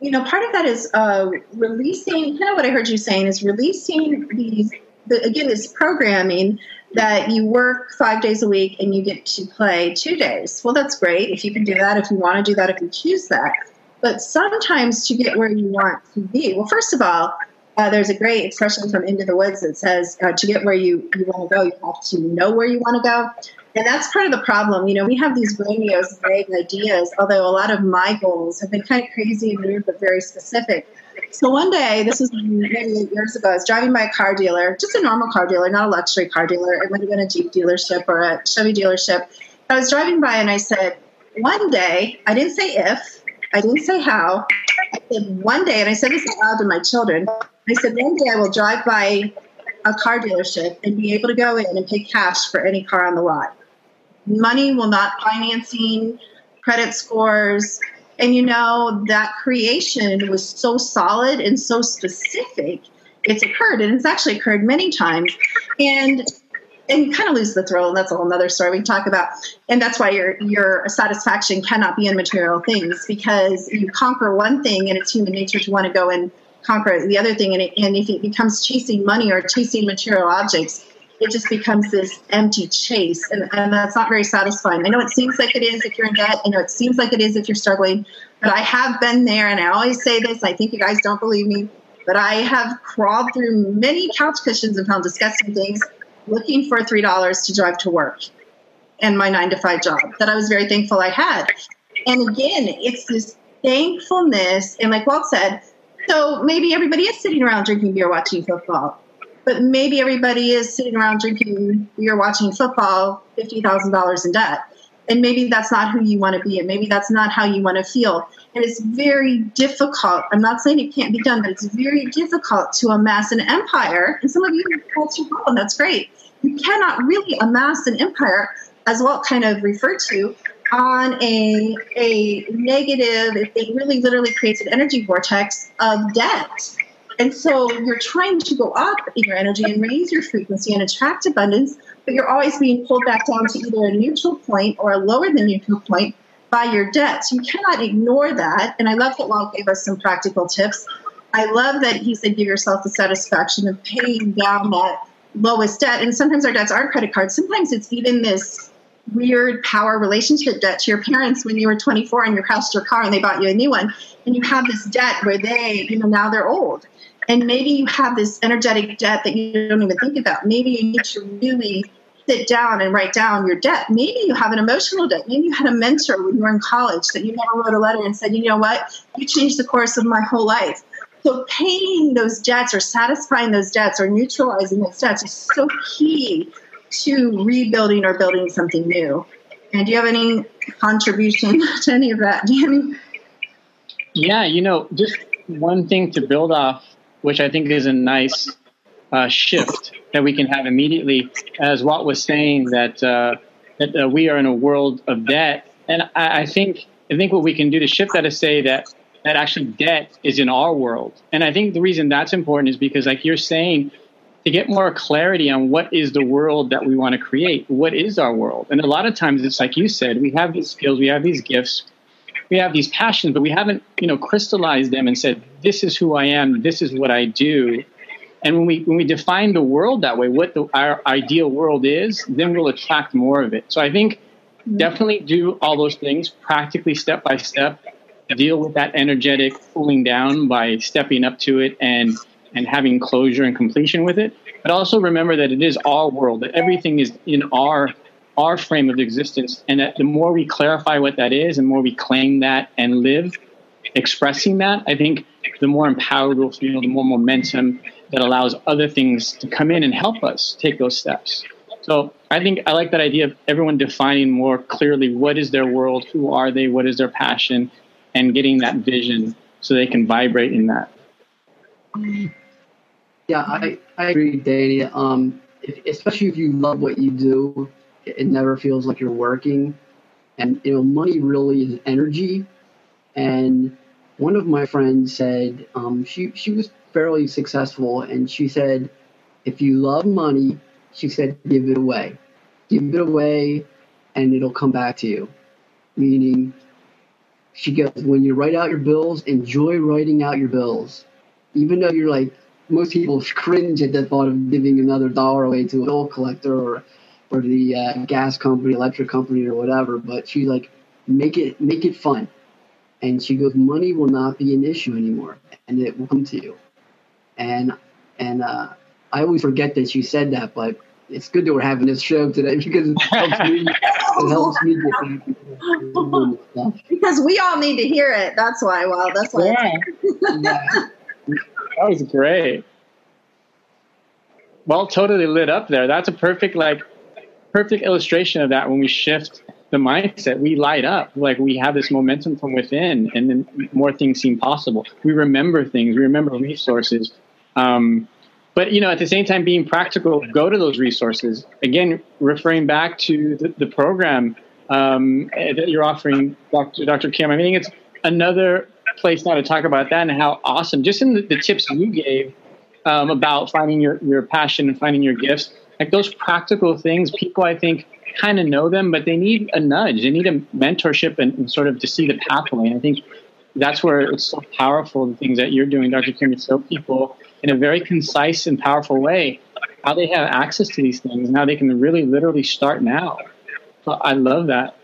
you know, part of that is uh, releasing. Kind of what I heard you saying is releasing these. The, again, this programming that you work five days a week and you get to play two days. Well, that's great if you can do that. If you want to do that, if you choose that. But sometimes to get where you want to be, well, first of all, uh, there's a great expression from Into the Woods that says uh, to get where you, you want to go, you have to know where you want to go. And that's part of the problem. You know, we have these grandiose, vague ideas, although a lot of my goals have been kind of crazy and weird, but very specific. So one day, this was maybe eight years ago, I was driving by a car dealer, just a normal car dealer, not a luxury car dealer. It might have been a Jeep dealership or a Chevy dealership. I was driving by and I said, one day, I didn't say if, I didn't say how. I said one day, and I said this out loud to my children. I said one day I will drive by a car dealership and be able to go in and pay cash for any car on the lot. Money will not financing, credit scores, and you know that creation was so solid and so specific. It's occurred, and it's actually occurred many times. And and kind of lose the thrill, and that's a whole other story we can talk about. And that's why your your satisfaction cannot be in material things because you conquer one thing, and it's human nature to want to go and conquer the other thing. And, it, and if it becomes chasing money or chasing material objects, it just becomes this empty chase, and, and that's not very satisfying. I know it seems like it is if you're in debt. I know it seems like it is if you're struggling, but I have been there, and I always say this. I think you guys don't believe me, but I have crawled through many couch cushions and found disgusting things looking for $3 to drive to work and my nine to five job that I was very thankful I had. And again, it's this thankfulness. And like Walt said, so maybe everybody is sitting around drinking beer watching football, but maybe everybody is sitting around drinking beer watching football, $50,000 in debt. And maybe that's not who you want to be, and maybe that's not how you want to feel. And it's very difficult. I'm not saying it can't be done, but it's very difficult to amass an empire. And some of you, that's your problem. That's great. You cannot really amass an empire, as Walt kind of referred to, on a, a negative, it really literally creates an energy vortex of debt. And so you're trying to go up in your energy and raise your frequency and attract abundance, but you're always being pulled back down to either a neutral point or a lower than neutral point by your debt. So you cannot ignore that. And I love that Walt gave us some practical tips. I love that he said give yourself the satisfaction of paying down that lowest debt. And sometimes our debts aren't credit cards. Sometimes it's even this weird power relationship debt to your parents when you were 24 and you crashed your car and they bought you a new one. And you have this debt where they, you know, now they're old. And maybe you have this energetic debt that you don't even think about. Maybe you need to really sit down and write down your debt. Maybe you have an emotional debt. Maybe you had a mentor when you were in college that you never wrote a letter and said, you know what, you changed the course of my whole life. So paying those debts or satisfying those debts or neutralizing those debts is so key to rebuilding or building something new. And do you have any contribution to any of that, Danny? Yeah, you know, just one thing to build off, which I think is a nice uh, shift that we can have immediately, as Walt was saying that uh, that uh, we are in a world of debt, and I, I, think I think what we can do to shift that is say that that actually debt is in our world, and I think the reason that's important is because, like you're saying, to get more clarity on what is the world that we want to create, what is our world, and a lot of times it's like you said, we have these skills, we have these gifts, we have these passions, but we haven't, you know, crystallized them and said, this is who I am, this is what I do. And when we when we define the world that way, what the, our ideal world is, then we'll attract more of it. So I think mm-hmm. definitely do all those things practically, step by step. Deal with that energetic cooling down by stepping up to it and and having closure and completion with it. But also remember that it is our world, that everything is in our our frame of existence, and that the more we clarify what that is, and more we claim that and live expressing that, I think the more empowered we'll feel, the more momentum that allows other things to come in and help us take those steps. So I think I like that idea of everyone defining more clearly what is their world, who are they, what is their passion, and getting that vision so they can vibrate in that. Yeah, I, I agree, Danny. Um, if, especially if you love what you do, it never feels like you're working. And you know, money really is energy. And one of my friends said um, she she was fairly successful, and she said, if you love money, she said, give it away, give it away, and it'll come back to you. Meaning, she goes, when you write out your bills, enjoy writing out your bills. Even though you're like, most people cringe at the thought of giving another dollar away to a bill collector or, or the uh, gas company, electric company, or whatever. But she's like, make it, make it fun. And she goes, money will not be an issue anymore, and it will come to you. And and uh, I always forget that she said that, but it's good that we're having this show today because it helps me. it helps me get Because we all need to hear it. That's why. Well, that's why. Yeah. That was great. Well, totally lit up there. That's a perfect, like, perfect illustration of that. When we shift the mindset, we light up. Like we have this momentum from within, and then more things seem possible. We remember things. We remember resources. Um, but you know at the same time being practical go to those resources again referring back to the, the program um, that you're offering dr dr kim i think it's another place now to talk about that and how awesome just in the, the tips you gave um, about finding your, your passion and finding your gifts like those practical things people i think kind of know them but they need a nudge they need a mentorship and, and sort of to see the pathway and i think that's where it's so powerful the things that you're doing dr kim to show people in a very concise and powerful way how they have access to these things and how they can really literally start now. So I love that.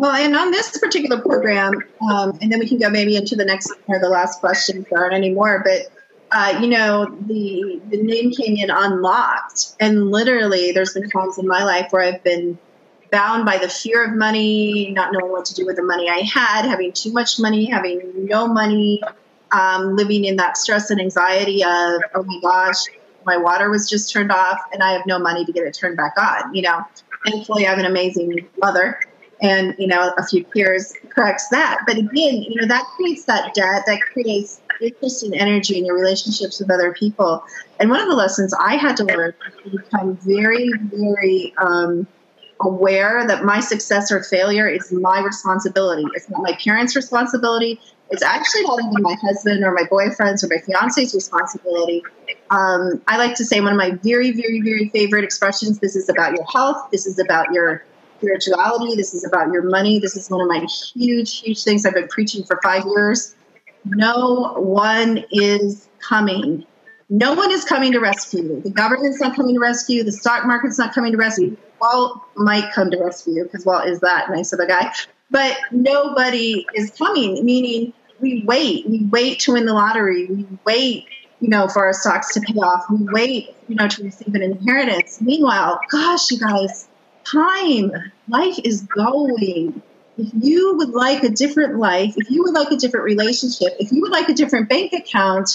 Well, and on this particular program, um, and then we can go maybe into the next or the last question if there aren't any more, but uh, you know, the the name came in unlocked, and literally, there's been times in my life where I've been bound by the fear of money, not knowing what to do with the money I had, having too much money, having no money, um, living in that stress and anxiety of, oh my gosh, my water was just turned off and I have no money to get it turned back on. You know, thankfully I have an amazing mother and, you know, a few peers corrects that. But again, you know, that creates that debt, that creates interesting energy in your relationships with other people. And one of the lessons I had to learn to become very, very um, aware that my success or failure is my responsibility. It's not my parents' responsibility. It's actually not even my husband or my boyfriend's or my fiance's responsibility. Um, I like to say one of my very, very, very favorite expressions this is about your health, this is about your spirituality, this is about your money. This is one of my huge, huge things I've been preaching for five years. No one is coming. No one is coming to rescue you. The government's not coming to rescue you. The stock market's not coming to rescue you. Walt might come to rescue you because Walt is that nice of a guy. But nobody is coming, meaning we wait. We wait to win the lottery. We wait, you know, for our stocks to pay off. We wait, you know, to receive an inheritance. Meanwhile, gosh, you guys, time, life is going. If you would like a different life, if you would like a different relationship, if you would like a different bank account,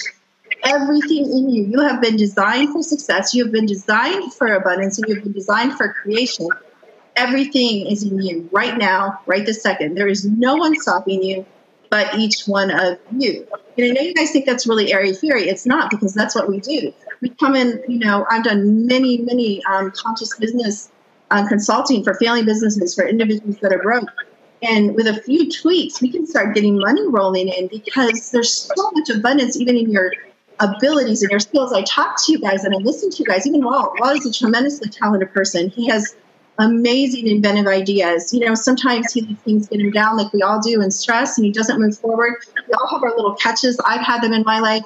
everything in you, you have been designed for success. You have been designed for abundance, and you have been designed for creation. Everything is in you right now, right this second. There is no one stopping you but each one of you. And I know you guys think that's really airy fairy. It's not because that's what we do. We come in, you know, I've done many, many um, conscious business um, consulting for family businesses, for individuals that are broke. And with a few tweaks, we can start getting money rolling in because there's so much abundance, even in your abilities and your skills. I talk to you guys and I listen to you guys. Even Walt, Walt is a tremendously talented person. He has amazing inventive ideas. You know, sometimes he things get him down like we all do in stress and he doesn't move forward. We all have our little catches. I've had them in my life.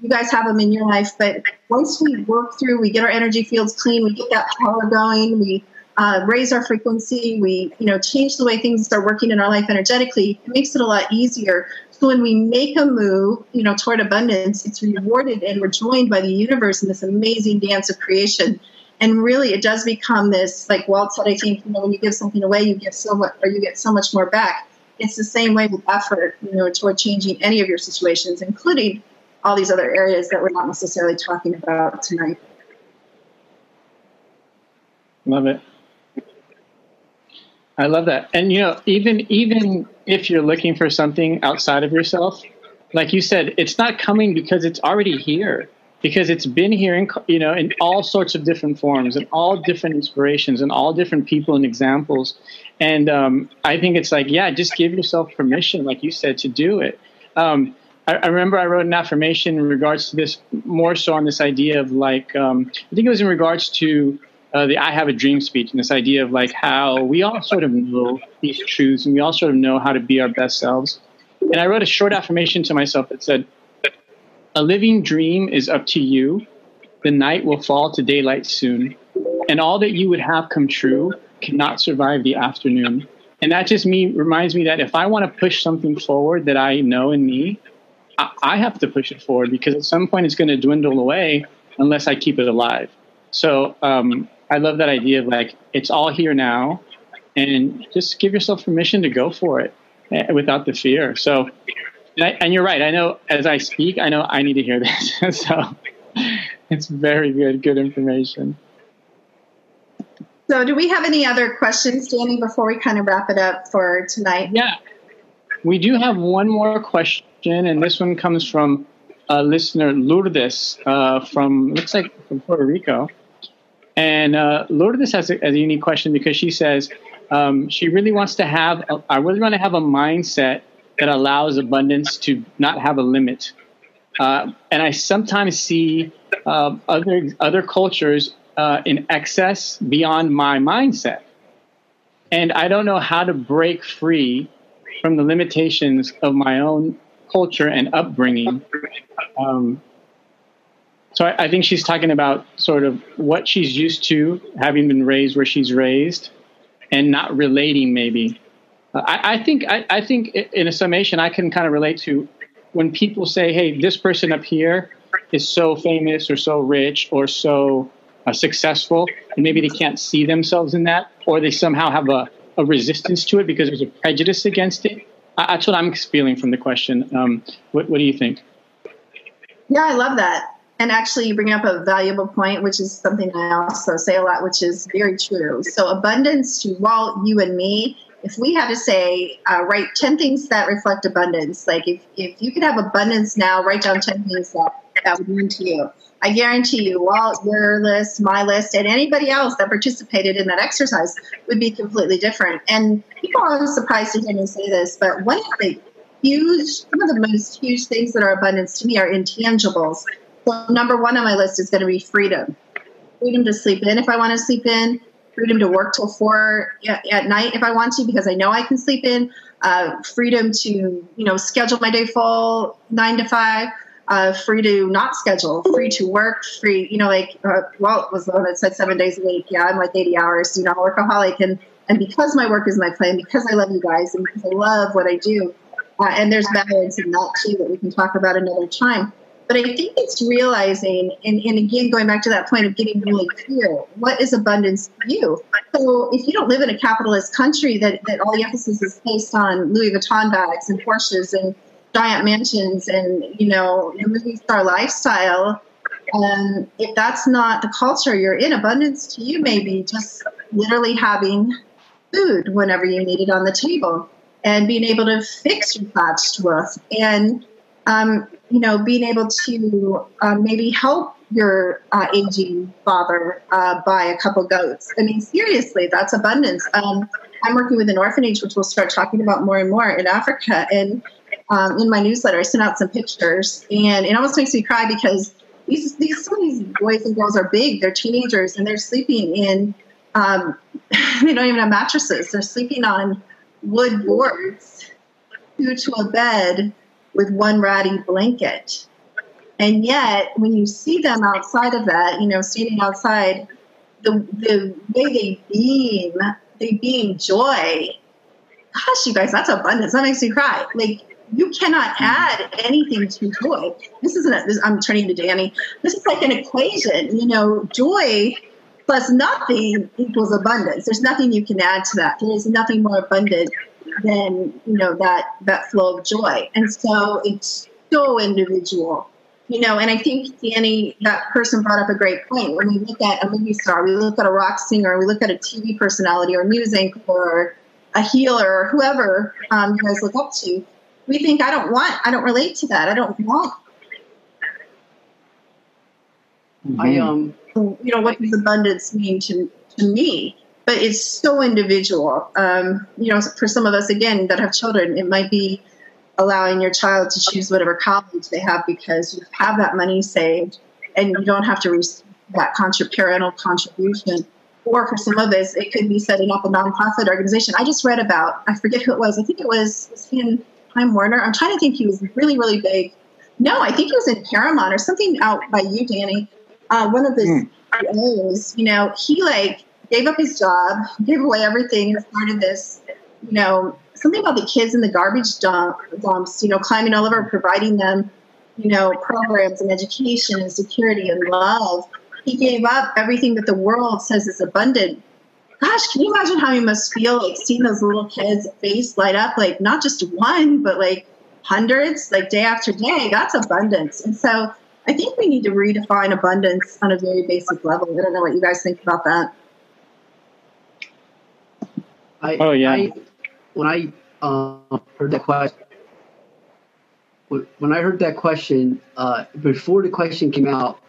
You guys have them in your life. But once we work through, we get our energy fields clean, we get that power going, we uh, raise our frequency, we, you know, change the way things are working in our life energetically, it makes it a lot easier. So when we make a move, you know, toward abundance, it's rewarded and we're joined by the universe in this amazing dance of creation. And really it does become this like walt said i think you know when you give something away you give so much or you get so much more back. It's the same way with effort you know toward changing any of your situations including all these other areas that we're not necessarily talking about tonight. Love it i love that. And you know even even if you're looking for something outside of yourself like you said it's not coming because it's already here because it's been here in you know in all sorts of different forms and all different inspirations and all different people and examples. And um, i think it's like yeah just give yourself permission like you said to do it. Um, I, I, remember i wrote an affirmation in regards to this more so on this idea of like um, i think it was in regards to uh, the I Have a Dream speech and this idea of like how we all sort of know these truths and we all sort of know how to be our best selves. And I wrote a short affirmation to myself that said, A living dream is up to you. The night will fall to daylight soon. And all that you would have come true cannot survive the afternoon. And that just me reminds me that if I want to push something forward that I know in me, I, I have to push it forward because at some point it's going to dwindle away unless I keep it alive. So um, I love that idea of like it's all here now, and just give yourself permission to go for it eh, without the fear. So, and, I, and you're right. I know as I speak, I know I need to hear this. so it's very good, good information. So, do we have any other questions, Danny, before we kind of wrap it up for tonight? Yeah, we do have one more question, and this one comes from a listener, Lourdes, uh, from looks like from Puerto Rico. And uh, Lourdes has a, a unique question because she says um, she really wants to have, a, I really want to have a mindset that allows abundance to not have a limit. Uh, and I sometimes see uh, other other cultures uh, in excess beyond my mindset, and I don't know how to break free from the limitations of my own culture and upbringing. Um, so I, I, think she's talking about sort of what she's used to, having been raised where she's raised, and not relating maybe. Uh, I, I, think I, I, think in a summation, I can kind of relate to when people say, "Hey, this person up here is so famous or so rich or so uh, successful," and maybe they can't see themselves in that, or they somehow have a, a resistance to it because there's a prejudice against it. That's what I'm feeling from the question. Um, what, what do you think? Yeah, I love that. And actually, you bring up a valuable point, which is something I also say a lot, which is very true. So, abundance to Walt, you and me, if we had to say, uh, write 10 things that reflect abundance, like if, if you could have abundance now, write down 10 things that, that would mean to you. I guarantee you, Walt, your list, my list, and anybody else that participated in that exercise would be completely different. And people are surprised to hear me say this, but one of the huge, some of the most huge things that are abundance to me are intangibles. So number one on my list is going to be freedom. Freedom to sleep in if I want to sleep in. Freedom to work till four at night if I want to because I know I can sleep in. Uh, freedom to you know schedule my day full nine to five. Uh, free to not schedule, free to work, free, you know, like, uh, Walt, was the one that said seven days a week. Yeah, I'm like 80 hours, you know, workaholic. And, and because my work is my plan, because I love you guys and because I love what I do, uh, and there's balance in that too that we can talk about another time. But I think it's realizing, and, and again, going back to that point of getting really clear, what is abundance for you? So if you don't live in a capitalist country that, that all the emphasis is placed on Louis Vuitton bags and Porsches and giant mansions and, you know, the movie star lifestyle, um, if that's not the culture you're in, abundance to you may be just literally having food whenever you need it on the table and being able to fix your patchwork and um, you know, being able to um, maybe help your uh, aging father uh, buy a couple goats. I mean, seriously, that's abundance. Um, I'm working with an orphanage, which we'll start talking about more and more in Africa. And um, in my newsletter, I sent out some pictures, and it almost makes me cry because these, these some of these boys and girls are big. They're teenagers, and they're sleeping in. Um, they don't even have mattresses. They're sleeping on wood boards, two to a bed with one ratty blanket. And yet, when you see them outside of that, you know, standing outside, the, the way they beam, they beam joy. Gosh, you guys, that's abundance. That makes me cry. Like, you cannot add anything to joy. This isn't, a, this, I'm turning to Danny. This is like an equation. You know, joy plus nothing equals abundance. There's nothing you can add to that. There is nothing more abundant than you know that that flow of joy. And so it's so individual you know and i think danny that person brought up a great point. When we look at a movie star we look at a rock singer we look at a tv personality or music or a healer or whoever um, you guys look up to we think i don't want i don't relate to that. I don't want mm-hmm. i um you know what does abundance mean to to me but it's so individual. Um, you know, for some of us, again, that have children, it might be allowing your child to choose whatever college they have because you have that money saved and you don't have to receive that contra- parental contribution. or for some of us, it could be setting up a nonprofit organization. I just read about, I forget who it was. I think it was, was he in Time Warner? I'm trying to think he was really, really big. No, I think he was in Paramount or something out by you, Danny. Uh, one of the mm. you know, he like gave up his job, gave away everything of this, you know, something about the kids in the garbage dump, dumps, you know, climbing all over, providing them, you know, programs and education and security and love he gave up everything that the world says is abundant. Gosh, can you imagine how he must feel like seeing those little kids' face light up, like not just one, but like hundreds, like day after day? That's abundance. And so I think we need to redefine abundance on a very basic level. I don't know what you guys think about that. I, oh yeah. I, when I uh, heard that question, when I heard that question, uh, before the question came out,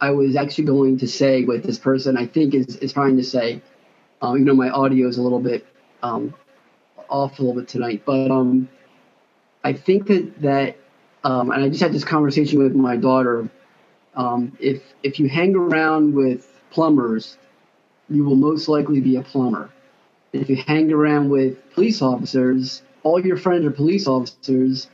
I was actually going to say what this person I think is, is trying to say. Um, you know, my audio is a little bit um, off a little bit tonight, but um, I think that that, um, and I just had this conversation with my daughter. Um, if if you hang around with plumbers, you will most likely be a plumber. If you hang around with police officers, all your friends are police officers.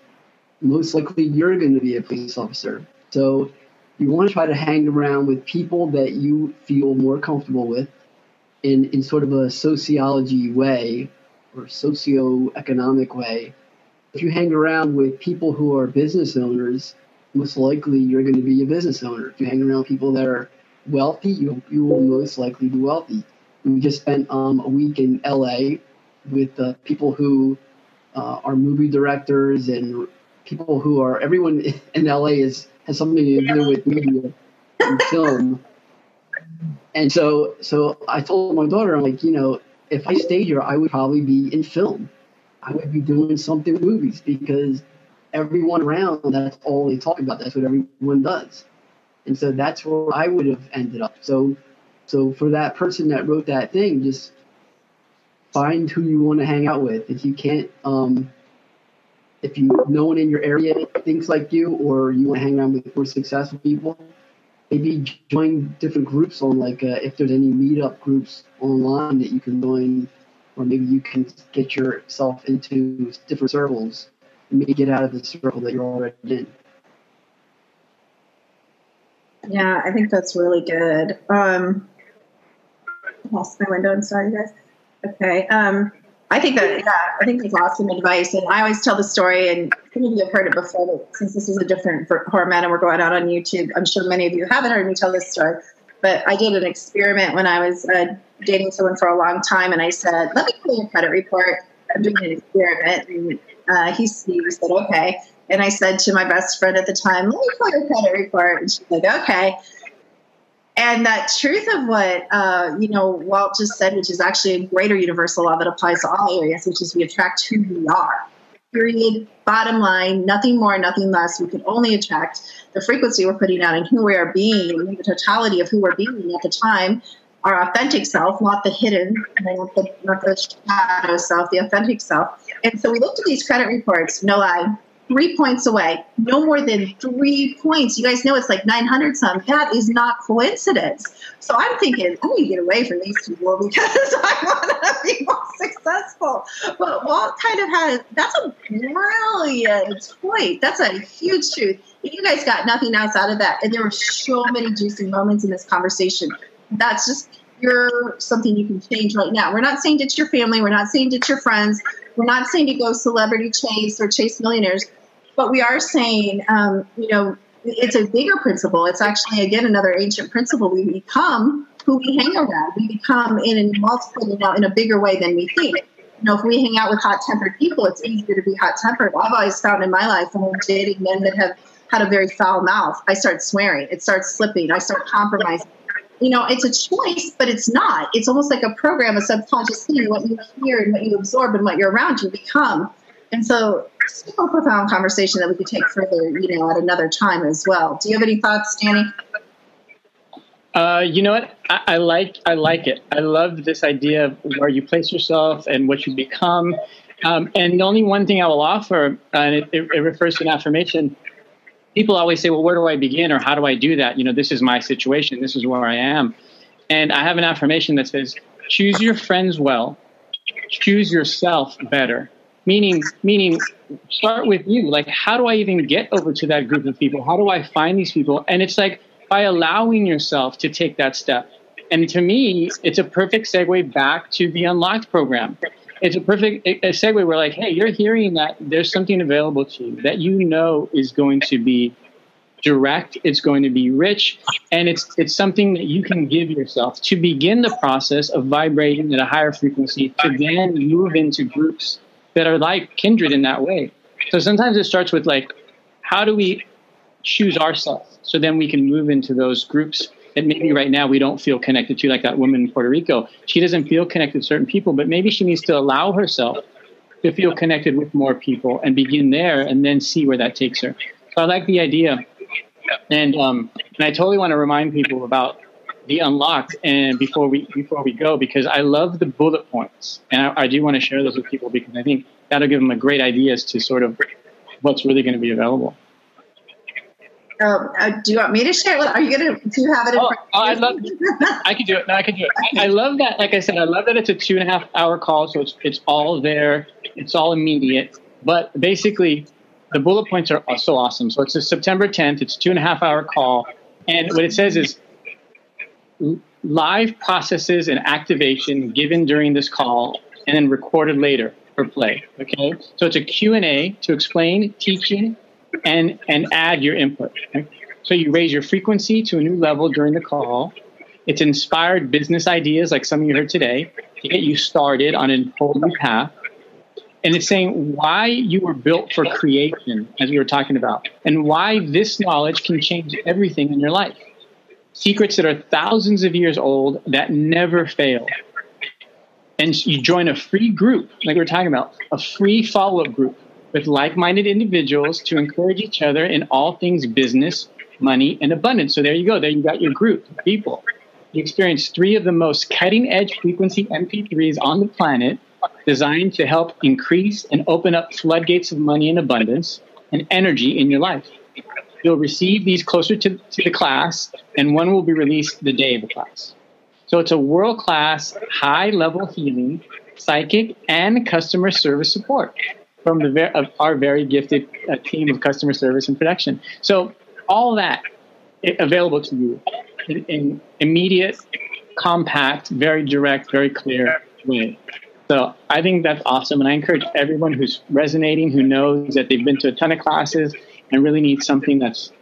Most likely, you're going to be a police officer. So you want to try to hang around with people that you feel more comfortable with in, in sort of a sociology way or socio-economic way. If you hang around with people who are business owners, most likely you're going to be a business owner. If you hang around people that are wealthy, you, you will most likely be wealthy. We just spent um, a week in LA with uh, people who uh, are movie directors and people who are everyone in LA is has something to do with media and film. And so, so I told my daughter, I'm like, you know, if I stayed here, I would probably be in film. I would be doing something with movies because everyone around, that's all they talk about. That's what everyone does. And so that's where I would have ended up. So, so for that person that wrote that thing, just find who you want to hang out with. If you can't, um, if you no one in your area thinks like you or you want to hang around with more successful people maybe join different groups on like uh, if there's any meetup groups online that you can join or maybe you can get yourself into different circles and maybe get out of the circle that you're already in yeah i think that's really good um Lost my window i'm sorry guys okay um I think that yeah, I think that's awesome advice. And I always tell the story, and some of you have heard it before, but since this is a different format and we're going out on YouTube, I'm sure many of you haven't heard me tell this story. But I did an experiment when I was uh, dating someone for a long time, and I said, "Let me pull your credit report. I'm doing an experiment." And uh, he, he said, "Okay." And I said to my best friend at the time, "Let me pull your credit report," and she's like, "Okay." And that truth of what uh, you know Walt just said, which is actually a greater universal law that applies to all areas, which is we attract who we are. Period. Bottom line, nothing more, nothing less. We can only attract the frequency we're putting out and who we are being, the totality of who we're being at the time, our authentic self, not the hidden, not the, not the shadow self, the authentic self. And so we looked at these credit reports, no lie, three points away, no more than three points. You guys know it's like 900 some. That is not coincidence. So I'm thinking, I need to get away from these people because I want to be more successful. But Walt kind of has, that's a brilliant point. That's a huge truth. You guys got nothing else out of that. And there were so many juicy moments in this conversation. That's just you're something you can change right now. We're not saying ditch your family. We're not saying ditch your friends. We're not saying to go celebrity chase or chase millionaires. But we are saying, um, you know, it's a bigger principle. It's actually, again, another ancient principle. We become who we hang around. We become in a multiple, now in a bigger way than we think. You know, if we hang out with hot tempered people, it's easier to be hot tempered. I've always found in my life when I'm dating men that have had a very foul mouth, I start swearing. It starts slipping. I start compromising. You know, it's a choice, but it's not. It's almost like a program, a subconscious thing. What you hear and what you absorb and what you're around, you become. And so, super profound conversation that we could take further, you know, at another time as well. Do you have any thoughts, Danny? Uh, you know what? I, I, like I like it. I love this idea of where you place yourself and what you become. Um, and the only one thing I will offer, and it, it, it, refers to an affirmation. People always say, "Well, where do I begin, or how do I do that?" You know, this is my situation. This is where I am. And I have an affirmation that says, choose your friends well, choose yourself better. Meaning, meaning, start with you. Like, how do I even get over to that group of people? How do I find these people? And it's like by allowing yourself to take that step. And to me, it's a perfect segue back to the Unlocked program. It's a perfect a segue where, like, hey, you're hearing that there's something available to you that you know is going to be direct, it's going to be rich, and it's it's something that you can give yourself to begin the process of vibrating at a higher frequency to then move into groups that are like kindred in that way. So sometimes it starts with like, how do we choose ourselves? So then we can move into those groups that maybe right now we don't feel connected to, like that woman in Puerto Rico. She doesn't feel connected to certain people, but maybe she needs to allow herself to feel connected with more people and begin there and then see where that takes her. So I like the idea and um, and I totally want to remind people about the unlocked and before we before we go because I love the bullet points and I, I do want to share those with people because I think that'll give them a great idea as to sort of what's really going to be available. Um, uh, do you want me to share it? Are you gonna? Do you have it? oh, oh I love. I can do it. No, I can do it. I, I, love that. Like I said, I love that it's a two and a half hour call, so it's it's all there. It's all immediate. But basically, the bullet points are so awesome. So it's a September 10th. It's a two and a half hour call, and what it says is live processes and activation given during this call and then recorded later for play. Okay, so it's a Q and A to explain teaching and and add your input. Okay? So you raise your frequency to a new level during the call. It's inspired business ideas like some of you heard today to get you started on a whole new path and it's saying why you were built for creation, as we were talking about, and why this knowledge can change everything in your life. Secrets that are thousands of years old that never fail. And you join a free group, like we're talking about, a free follow up group with like minded individuals to encourage each other in all things business, money, and abundance. So there you go. There you got your group people. You experience three of the most cutting edge frequency MP3s on the planet designed to help increase and open up floodgates of money and abundance and energy in your life. You'll receive these closer to, to the class, and one will be released the day of the class. So it's a world class, high level healing, psychic, and customer service support from the ver- of our very gifted uh, team of customer service and production. So all that available to you in, in immediate, compact, very direct, very clear way. So I think that's awesome. And I encourage everyone who's resonating, who knows that they've been to a ton of classes and really need something that's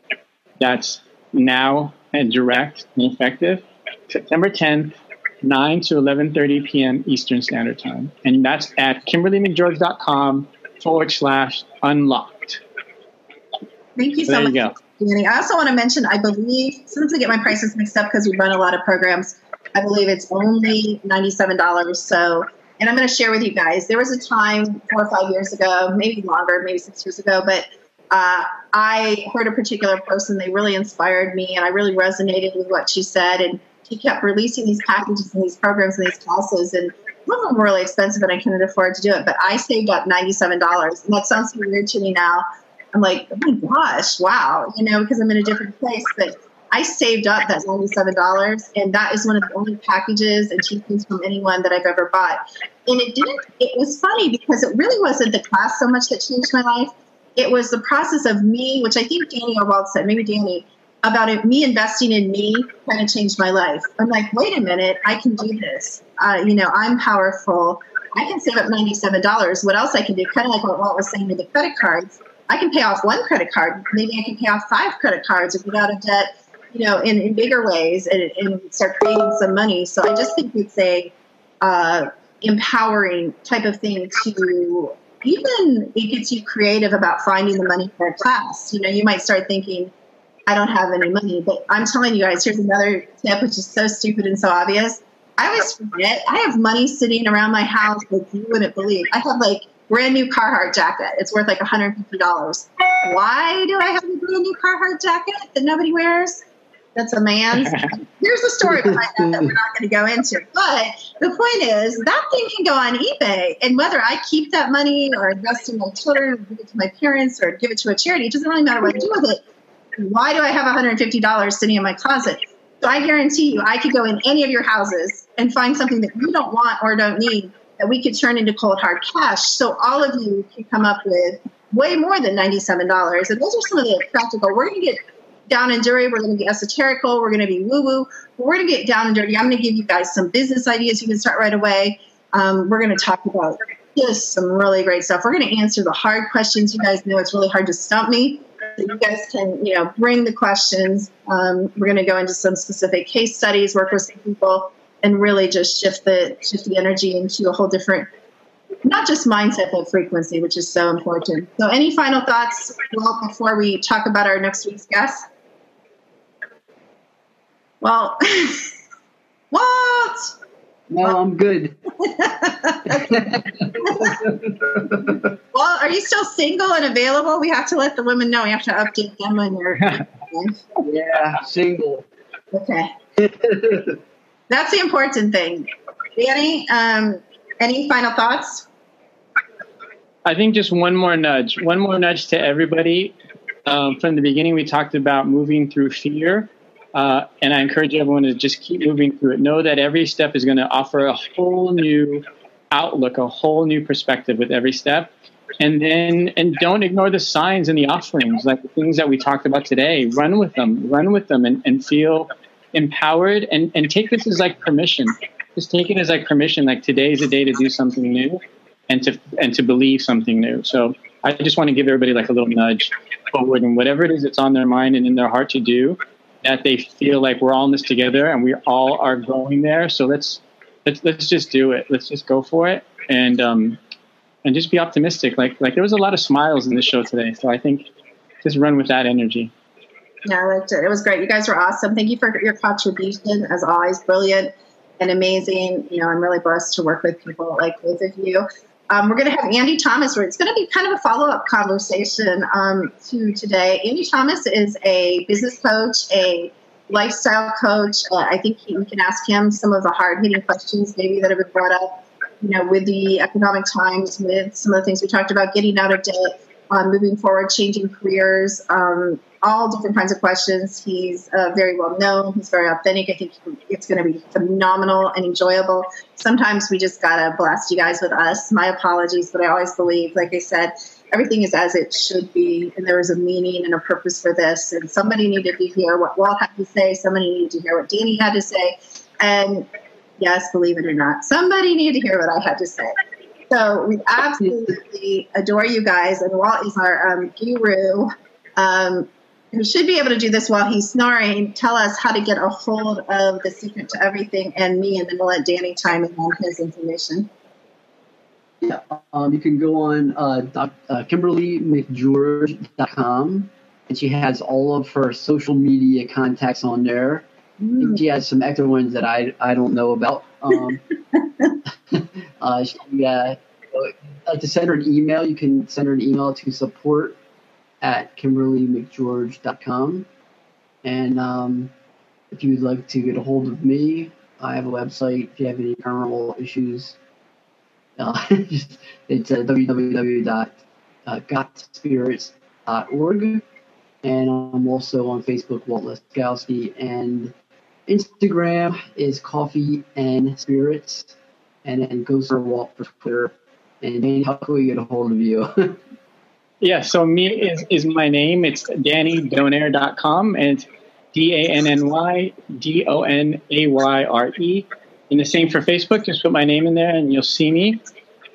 that's now and direct and effective. September 10th, 9 to 11.30 p.m. Eastern Standard Time. And that's at kimberlymcgeorge.com forward slash unlocked. Thank you so, so much. You I also want to mention, I believe, sometimes I get my prices mixed up because we run a lot of programs. I believe it's only $97. So and I'm going to share with you guys. There was a time four or five years ago, maybe longer, maybe six years ago, but uh, I heard a particular person. They really inspired me, and I really resonated with what she said. And she kept releasing these packages and these programs and these classes, and some of them were really expensive, and I couldn't afford to do it. But I saved up ninety-seven dollars, and that sounds so weird to me now. I'm like, oh my gosh, wow, you know, because I'm in a different place, but I saved up that $97, and that is one of the only packages and teachings from anyone that I've ever bought. And it didn't, it was funny because it really wasn't the class so much that changed my life. It was the process of me, which I think Danny or Walt said, maybe Danny, about it, me investing in me kind of changed my life. I'm like, wait a minute, I can do this. Uh, you know, I'm powerful. I can save up $97. What else I can do? Kind of like what Walt was saying with the credit cards. I can pay off one credit card. Maybe I can pay off five credit cards or get out of debt you know, in, in bigger ways and, and start creating some money. So I just think it's a uh, empowering type of thing to even it gets you creative about finding the money for a class. You know, you might start thinking, I don't have any money, but I'm telling you guys, here's another tip, which is so stupid and so obvious. I always forget. I have money sitting around my house that you wouldn't believe. I have like brand new Carhartt jacket. It's worth like $150. Why do I have a brand new Carhartt jacket that nobody wears? That's a man's. Here's the story behind that that we're not going to go into. But the point is, that thing can go on eBay, and whether I keep that money or invest in my children, or give it to my parents, or give it to a charity, it doesn't really matter what I do with it. Why do I have $150 sitting in my closet? So I guarantee you, I could go in any of your houses and find something that you don't want or don't need that we could turn into cold hard cash. So all of you can come up with way more than $97. And those are some of the practical. We're going to get down and dirty. We're going to be esoterical. We're going to be woo woo. We're going to get down and dirty. I'm going to give you guys some business ideas you can start right away. Um, we're going to talk about just some really great stuff. We're going to answer the hard questions. You guys know it's really hard to stump me. So you guys can, you know, bring the questions. Um, we're going to go into some specific case studies, work with some people, and really just shift the shift the energy into a whole different, not just mindset but frequency, which is so important. So, any final thoughts, Walt, before we talk about our next week's guest? Well, what? No, I'm good. well, are you still single and available? We have to let the women know. We have to update them on your. yeah, single. Okay. That's the important thing. Danny, um, any final thoughts? I think just one more nudge. One more nudge to everybody. Um, from the beginning, we talked about moving through fear. Uh, and I encourage everyone to just keep moving through it. Know that every step is going to offer a whole new outlook, a whole new perspective with every step. And then, and don't ignore the signs and the offerings, like the things that we talked about today. Run with them, run with them, and, and feel empowered. And, and take this as like permission. Just take it as like permission. Like today is a day to do something new, and to and to believe something new. So I just want to give everybody like a little nudge forward, and whatever it is that's on their mind and in their heart to do, that they feel like we're all in this together and we all are going there. So let's let's let's just do it. Let's just go for it and um and just be optimistic. Like like there was a lot of smiles in the show today. So I think just run with that energy. Yeah, I liked it. It was great. You guys were awesome. Thank you for your contribution as always. Brilliant and amazing. You know, I'm really blessed to work with people like both of you. Um, we're going to have Andy Thomas, where it's going to be kind of a follow up conversation um, to today. Andy Thomas is a business coach, a lifestyle coach. Uh, I think he, we can ask him some of the hard hitting questions maybe that have been brought up, you know, with the economic times, with some of the things we talked about, getting out of debt, um, moving forward, changing careers, um, all different kinds of questions. He's uh, very well known. He's very authentic. I think it's going to be phenomenal and enjoyable. Sometimes we just got to blast you guys with us. My apologies, but I always believe, like I said, everything is as it should be, and there is a meaning and a purpose for this. And somebody needed to hear what Walt had to say. Somebody needed to hear what Danny had to say. And yes, believe it or not, somebody needed to hear what I had to say. So we absolutely adore you guys, and Walt is our um, guru. Um, who should be able to do this while he's snoring, tell us how to get a hold of the secret to everything and me, and then we'll let Danny chime in on his information. Yeah, um, you can go on uh, doc, uh, KimberlyMcGeorge.com, and she has all of her social media contacts on there. Mm. She has some extra ones that I, I don't know about. Um, uh, she, uh, to send her an email, you can send her an email to support at KimberlyMcGeorge.com. And um, if you'd like to get a hold of me, I have a website. If you have any paranormal issues, uh, it's uh, www.gotspirits.org. And I'm also on Facebook, Walt Laskowski, and Instagram is Coffee and Spirits, and then Ghost for a walk for Twitter. And Danny, how can we get a hold of you? Yeah, so me is, is my name. It's DannyDonayre.com and it's D A N N Y D O N A Y R E. And the same for Facebook. Just put my name in there and you'll see me.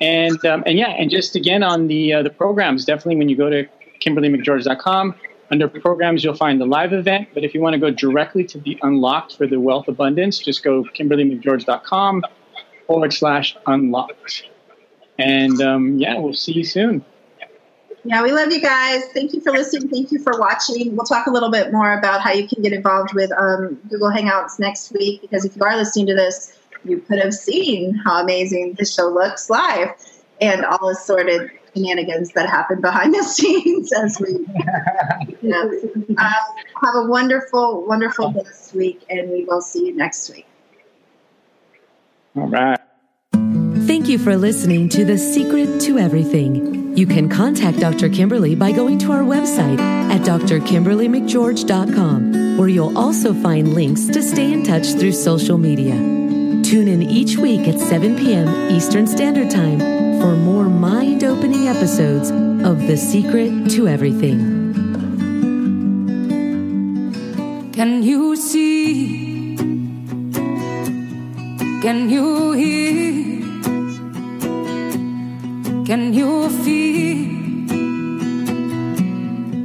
And um, and yeah, and just again on the uh, the programs, definitely when you go to KimberlyMcGeorge.com, under programs you'll find the live event. But if you want to go directly to the unlocked for the wealth abundance, just go KimberlyMcGeorge.com forward slash unlocked. And um, yeah, we'll see you soon. Yeah, we love you guys. Thank you for listening. Thank you for watching. We'll talk a little bit more about how you can get involved with um, Google Hangouts next week because if you are listening to this, you could have seen how amazing the show looks live and all is sorted shenanigans that happen behind the scenes as we you know, uh, have a wonderful, wonderful this week, and we will see you next week. All right. Thank you for listening to The Secret to Everything. You can contact Dr. Kimberly by going to our website at drkimberlymcgeorge.com where you'll also find links to stay in touch through social media. Tune in each week at 7 p.m. Eastern Standard Time for more mind opening episodes of The Secret to Everything. Can you see? Can you hear? Can you feel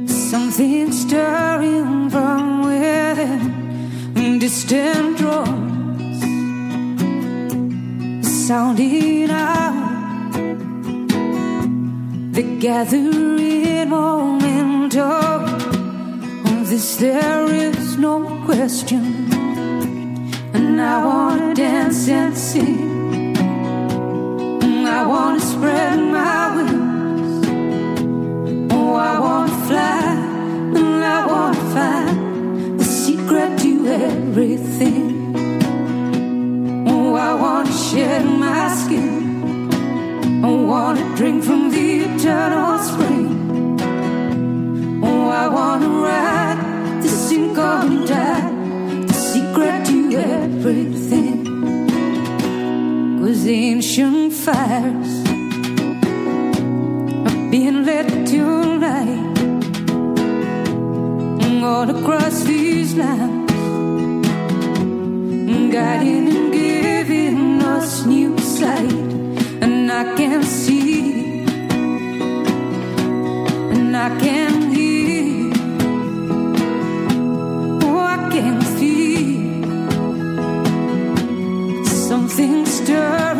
something stirring from within? Distant drums sounding out. The gathering momentum of this there is no question. And I wanna dance and sing. And I wanna spread my wings. Oh, I wanna fly. And I wanna find the secret to everything. Oh, I wanna shed my skin. I wanna drink from ancient fires are being lit tonight. All across these lands, guiding and giving us new sight. And I can see, and I can hear, oh, I can feel something stirring